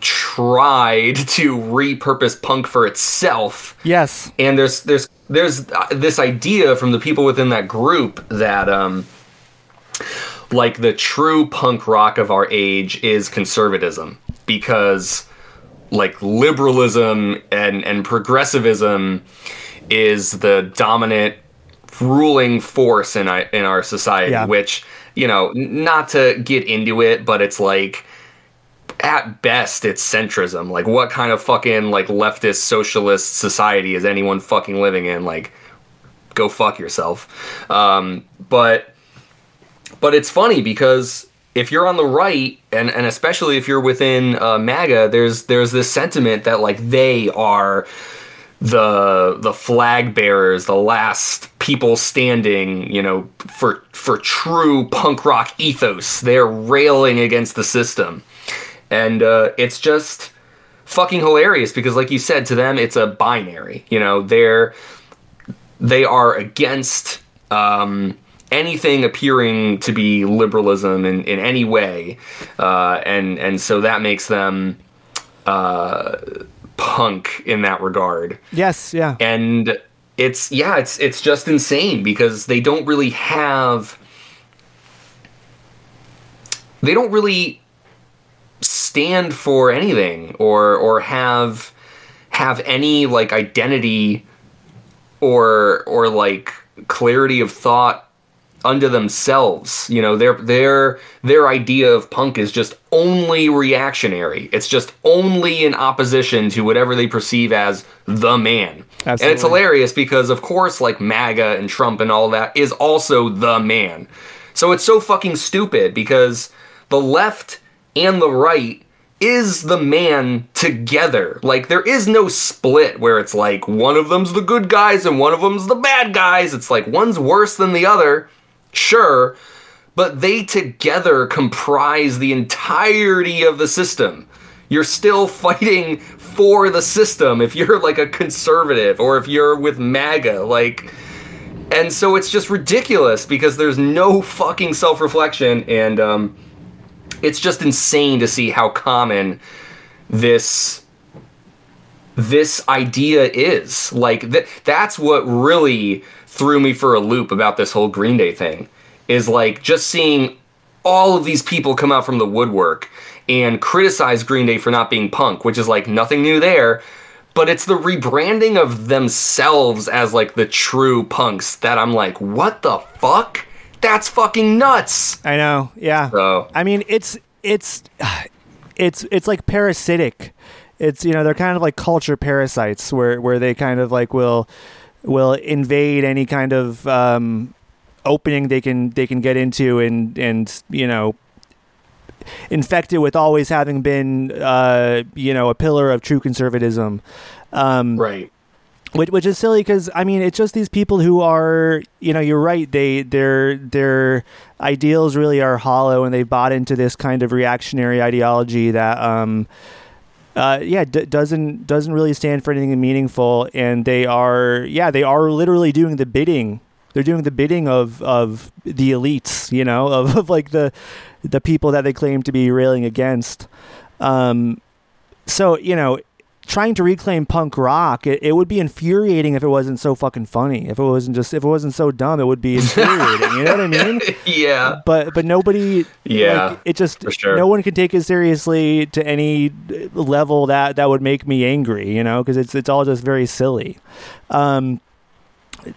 tried to repurpose punk for itself Yes. and there's there's there's uh, this idea from the people within that group that um like the true punk rock of our age is conservatism. Because like liberalism and and progressivism is the dominant ruling force in our, in our society Yeah. which you know not to get into it but it's like at best it's centrism. Like what kind of fucking like leftist socialist society is anyone fucking living in? Like go fuck yourself. Um but but it's funny because if you're on the right and and especially if you're within uh, MAGA there's there's this sentiment that like they are the the flag bearers, the last people standing, you know, for for true punk rock ethos. They're railing against the system, and uh, it's just fucking hilarious because, like you said, to them it's a binary. You know, they're they are against um, anything appearing to be liberalism in, in any way, uh, and and so that makes them uh, punk in that regard Yes, yeah. and it's yeah it's it's just insane because they don't really have they don't really stand for anything or or have have any like identity or or like clarity of thought unto themselves you know their their their idea of punk is just only reactionary it's just only in opposition to whatever they perceive as the man and it's hilarious because of course like maga and trump and all that is also the man so it's so fucking stupid because the left and the right is the man together. Like there is no split where it's like one of them's the good guys and one of them's the bad guys. It's like one's worse than the other. Sure, but they together comprise the entirety of the system. You're still fighting for the system if you're like a conservative or if you're with MAGA like and so it's just ridiculous because there's no fucking self-reflection and um it's just insane to see how common this this idea is like th- that's what really threw me for a loop about this whole green day thing is like just seeing all of these people come out from the woodwork and criticize green day for not being punk which is like nothing new there but it's the rebranding of themselves as like the true punks that I'm like, what the fuck? That's fucking nuts. I know. Yeah. So I mean, it's it's it's it's like parasitic. It's you know they're kind of like culture parasites where where they kind of like will will invade any kind of um, opening they can they can get into and and you know infected with always having been uh, you know a pillar of true conservatism. Um, right. Which, which is silly because I mean it's just these people who are you know you're right they their their ideals really are hollow and they've bought into this kind of reactionary ideology that um uh yeah d- doesn't doesn't really stand for anything meaningful and they are yeah they are literally doing the bidding. They're doing the bidding of of the elites you know of, of like the the people that they claim to be railing against. Um so you know trying to reclaim punk rock, it, it would be infuriating if it wasn't so fucking funny. If it wasn't just if it wasn't so dumb, it would be infuriating. you know what I mean? yeah. But but nobody. Yeah. Like, it just sure. no one can take it seriously to any level that that would make me angry. You know, because it's it's all just very silly. Um,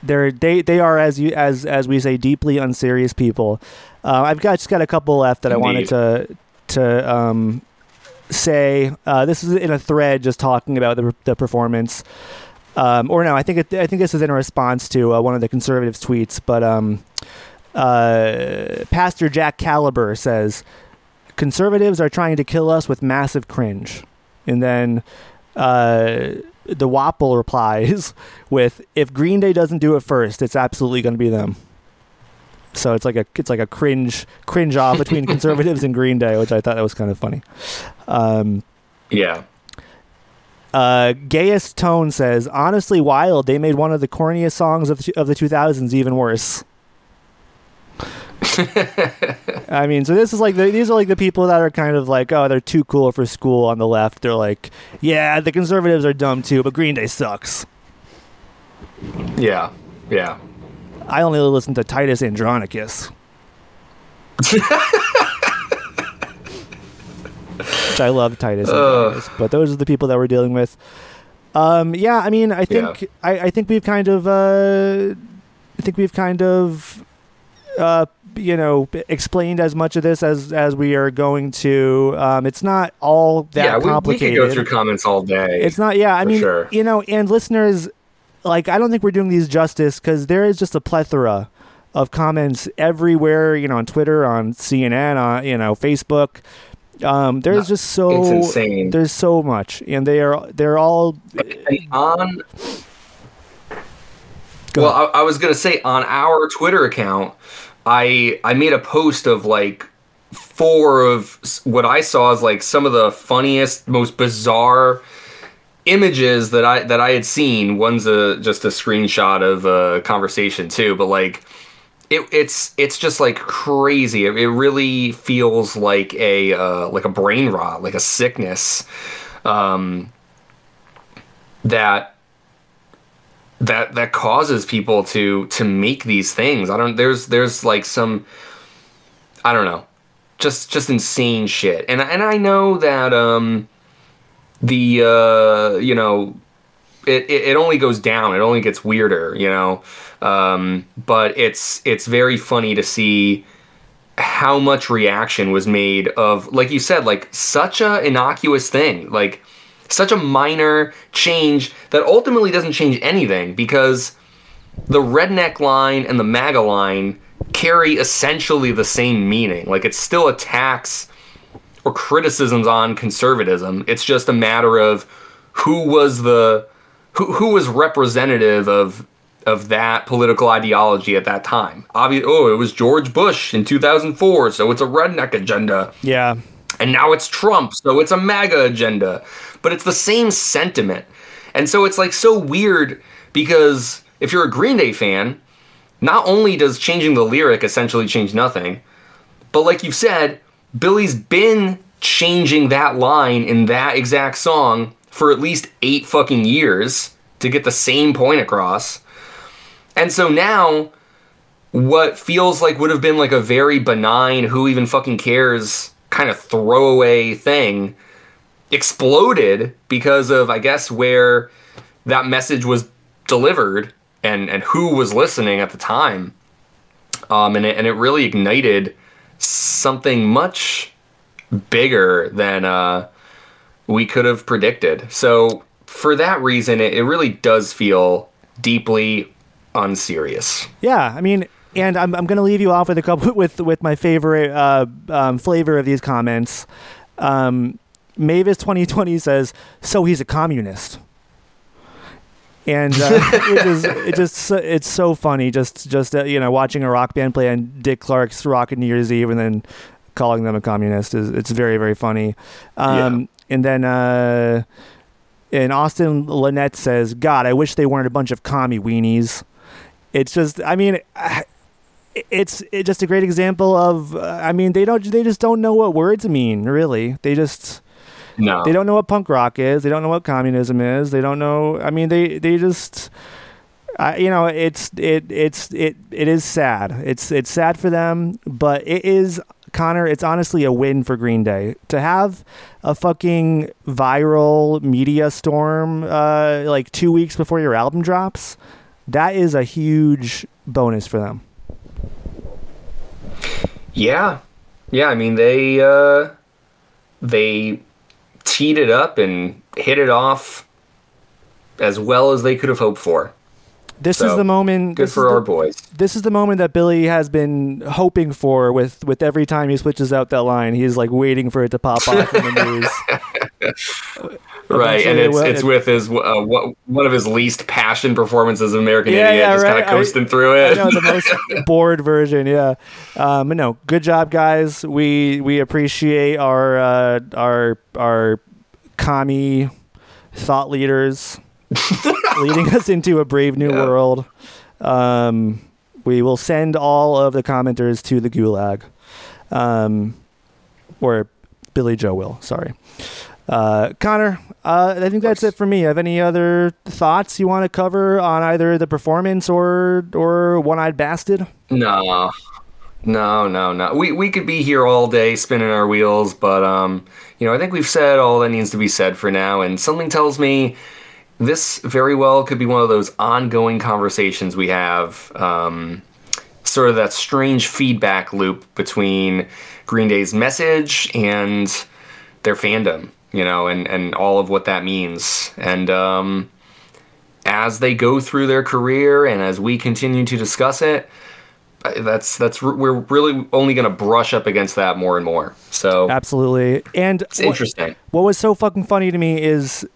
they're they they are as you as as we say deeply unserious people. Uh, I've got just got a couple left that Indeed. I wanted to to um say uh, this is in a thread just talking about the, the performance. Um, or no, I think it, I think this is in response to uh, one of the conservatives' tweets. But um, uh, Pastor Jack Caliber says conservatives are trying to kill us with massive cringe, and then uh, the Wapple replies with, "If Green Day doesn't do it first, it's absolutely going to be them." So it's like a it's like a cringe cringe off between conservatives and Green Day, which I thought that was kind of funny. Um, yeah. Uh, Gayest Tone says, "Honestly, Wild. They made one of the corniest songs of the, of the 2000s even worse." I mean, so this is like the, these are like the people that are kind of like, oh, they're too cool for school on the left. They're like, yeah, the conservatives are dumb too, but Green Day sucks. Yeah. Yeah. I only listen to Titus Andronicus. Which I love Titus Andronicus, but those are the people that we're dealing with. Um, yeah, I mean, I think Yeah. I, I think we've kind of uh, I think we've kind of uh, you know explained as much of this as as we are going to. Um, it's not all that yeah, we, we complicated. could go through comments all day. It's not. Yeah, I mean, sure. you know, and listeners, like, I don't think we're doing these justice because there is just a plethora of comments everywhere. You know, on Twitter, on CNN, on you know Facebook. Um, there's just so It's insane. there's so much, and they are they're all. And on Go well, I, I was gonna say on our Twitter account, I I made a post of like four of what I saw as like some of the funniest, most bizarre images that I that I had seen. One's a just a screenshot of a conversation too, but like it, it's it's just like crazy. It, it really feels like a uh, like a brain rot, like a sickness um, that that that causes people to to make these things. I don't. There's there's like some I don't know, just just insane shit. And and I know that um the uh you know it, it, it only goes down. It only gets weirder, you know. Um, but it's it's very funny to see how much reaction was made of, like you said, like such a innocuous thing, like such a minor change that ultimately doesn't change anything because the redneck line and the MAGA line carry essentially the same meaning. Like it's still attacks or criticisms on conservatism. It's just a matter of who was the who, who was representative of of that political ideology at that time. Obvi- oh, it was George Bush in 2004, so it's a redneck agenda. Yeah, And now it's Trump, so it's a MAGA agenda. But it's the same sentiment. And so it's like so weird because if you're a Green Day fan, not only does changing the lyric essentially change nothing, but like you've said, Billie's been changing that line in that exact song for at least eight fucking years to get the same point across. And so now, what feels like would have been like a very benign, who even fucking cares kind of throwaway thing exploded because of I guess where that message was delivered and and who was listening at the time. Um, and it, and it really ignited something much bigger than uh, we could have predicted. So for that reason, it, it really does feel deeply unserious. Yeah, I mean, and I'm I'm gonna leave you off with a couple with with my favorite uh, um, flavor of these comments. Um, Mavis 2020 says, "So he's a communist." And uh, it just it just it's so funny just just uh, you know watching a rock band play on Dick Clark's Rock New Year's Eve and then calling them a communist is it's very very funny. Um, yeah. And then uh, and Austin Lynette says, "God, I wish they weren't a bunch of commie weenies." It's just, I mean. It's, it's just a great example of. Uh, I mean, they don't. They just don't know what words mean. Really, they just no. They don't know what punk rock is. They don't know what communism is. They don't know. I mean, they they just. Uh, you know, it's it it's it it is sad. It's it's sad for them, but it is Connor. It's honestly a win for Green Day to have a fucking viral media storm uh, like two weeks before your album drops. That is a huge bonus for them. Yeah, yeah. I mean, they uh, they teed it up and hit it off as well as they could have hoped for. This so, is the moment. Good for our the, boys. This is the moment that Billie has been hoping for. With with every time he switches out that line, he's like waiting for it to pop off in the news. right, and it's it's with his uh, what, one of his least passion performances of American yeah, Idiot, yeah, just right. kind of coasting I, through it. I know the most bored version. Yeah, um, no, good job, guys. We we appreciate our uh, our our commie thought leaders leading us into a brave new yeah. world. Um, we will send all of the commenters to the gulag, um, or Billie Joe will. Sorry. Uh, Connor, uh, I think that's it for me. Have any other thoughts you want to cover on either the performance or or One Eyed Bastard? No, no, no, no. We we could be here all day spinning our wheels, but um, you know, I think we've said all that needs to be said for now, and something tells me this very well could be one of those ongoing conversations we have. Um, sort of that strange feedback loop between Green Day's message and their fandom you know, and, and all of what that means. And um, as they go through their career and as we continue to discuss it, that's that's we're really only going to brush up against that more and more. So absolutely, and it's interesting. What, what was so fucking funny to me is,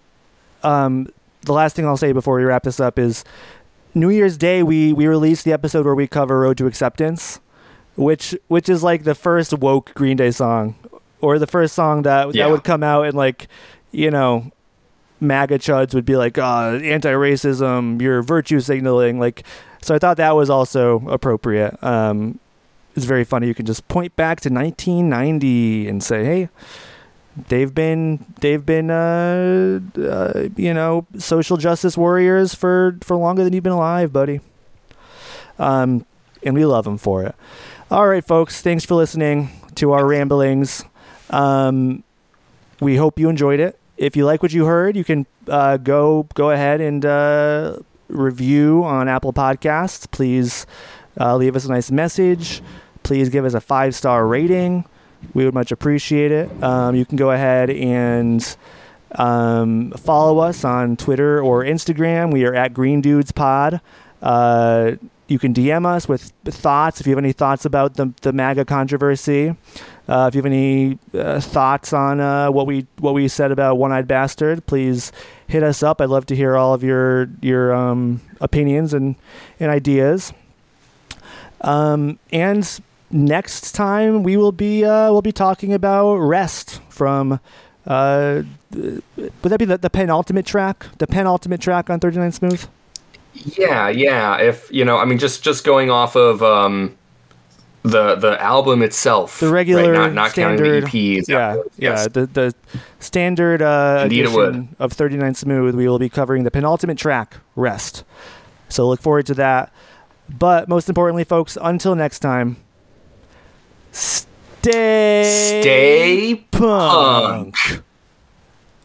um, the last thing I'll say before we wrap this up is, New Year's Day we we released the episode where we cover Road to Acceptance, which which is like the first woke Green Day song or the first song that yeah. that would come out and like you know MAGA chuds would be like, oh, anti-racism, you're virtue signaling. Like, so I thought that was also appropriate. Um, it's very funny. You can just point back to 1990 and say, hey, they've been they've been uh, uh, you know social justice warriors for for longer than you've been alive, buddy. Um, and we love them for it. All right, folks. Thanks for listening to our ramblings. Um, we hope you enjoyed it. If you like what you heard, you can uh, go go ahead and uh, review on Apple Podcasts. Please uh, leave us a nice message. Please give us a five star rating. We would much appreciate it. Um, you can go ahead and um, follow us on Twitter or Instagram. We are at Green Dudes Pod. Uh, you can DM us with thoughts if you have any thoughts about the the MAGA controversy. Uh, if you have any uh, thoughts on uh, what we what we said about One Eyed Bastard, please hit us up. I'd love to hear all of your your um, opinions and and ideas. Um, and next time we will be uh, we'll be talking about Rest from. Uh, would that be the, the penultimate track? The penultimate track on 39 Smooth? Yeah, yeah. If you know, I mean, just just going off of um, the the album itself, the regular, right? not, not standard, counting the EPs. Yeah, yes. yeah. The the standard uh, edition of 39 Smooth. We will be covering the penultimate track, Rest. So look forward to that. But most importantly, folks, until next time, stay stay punk. punk.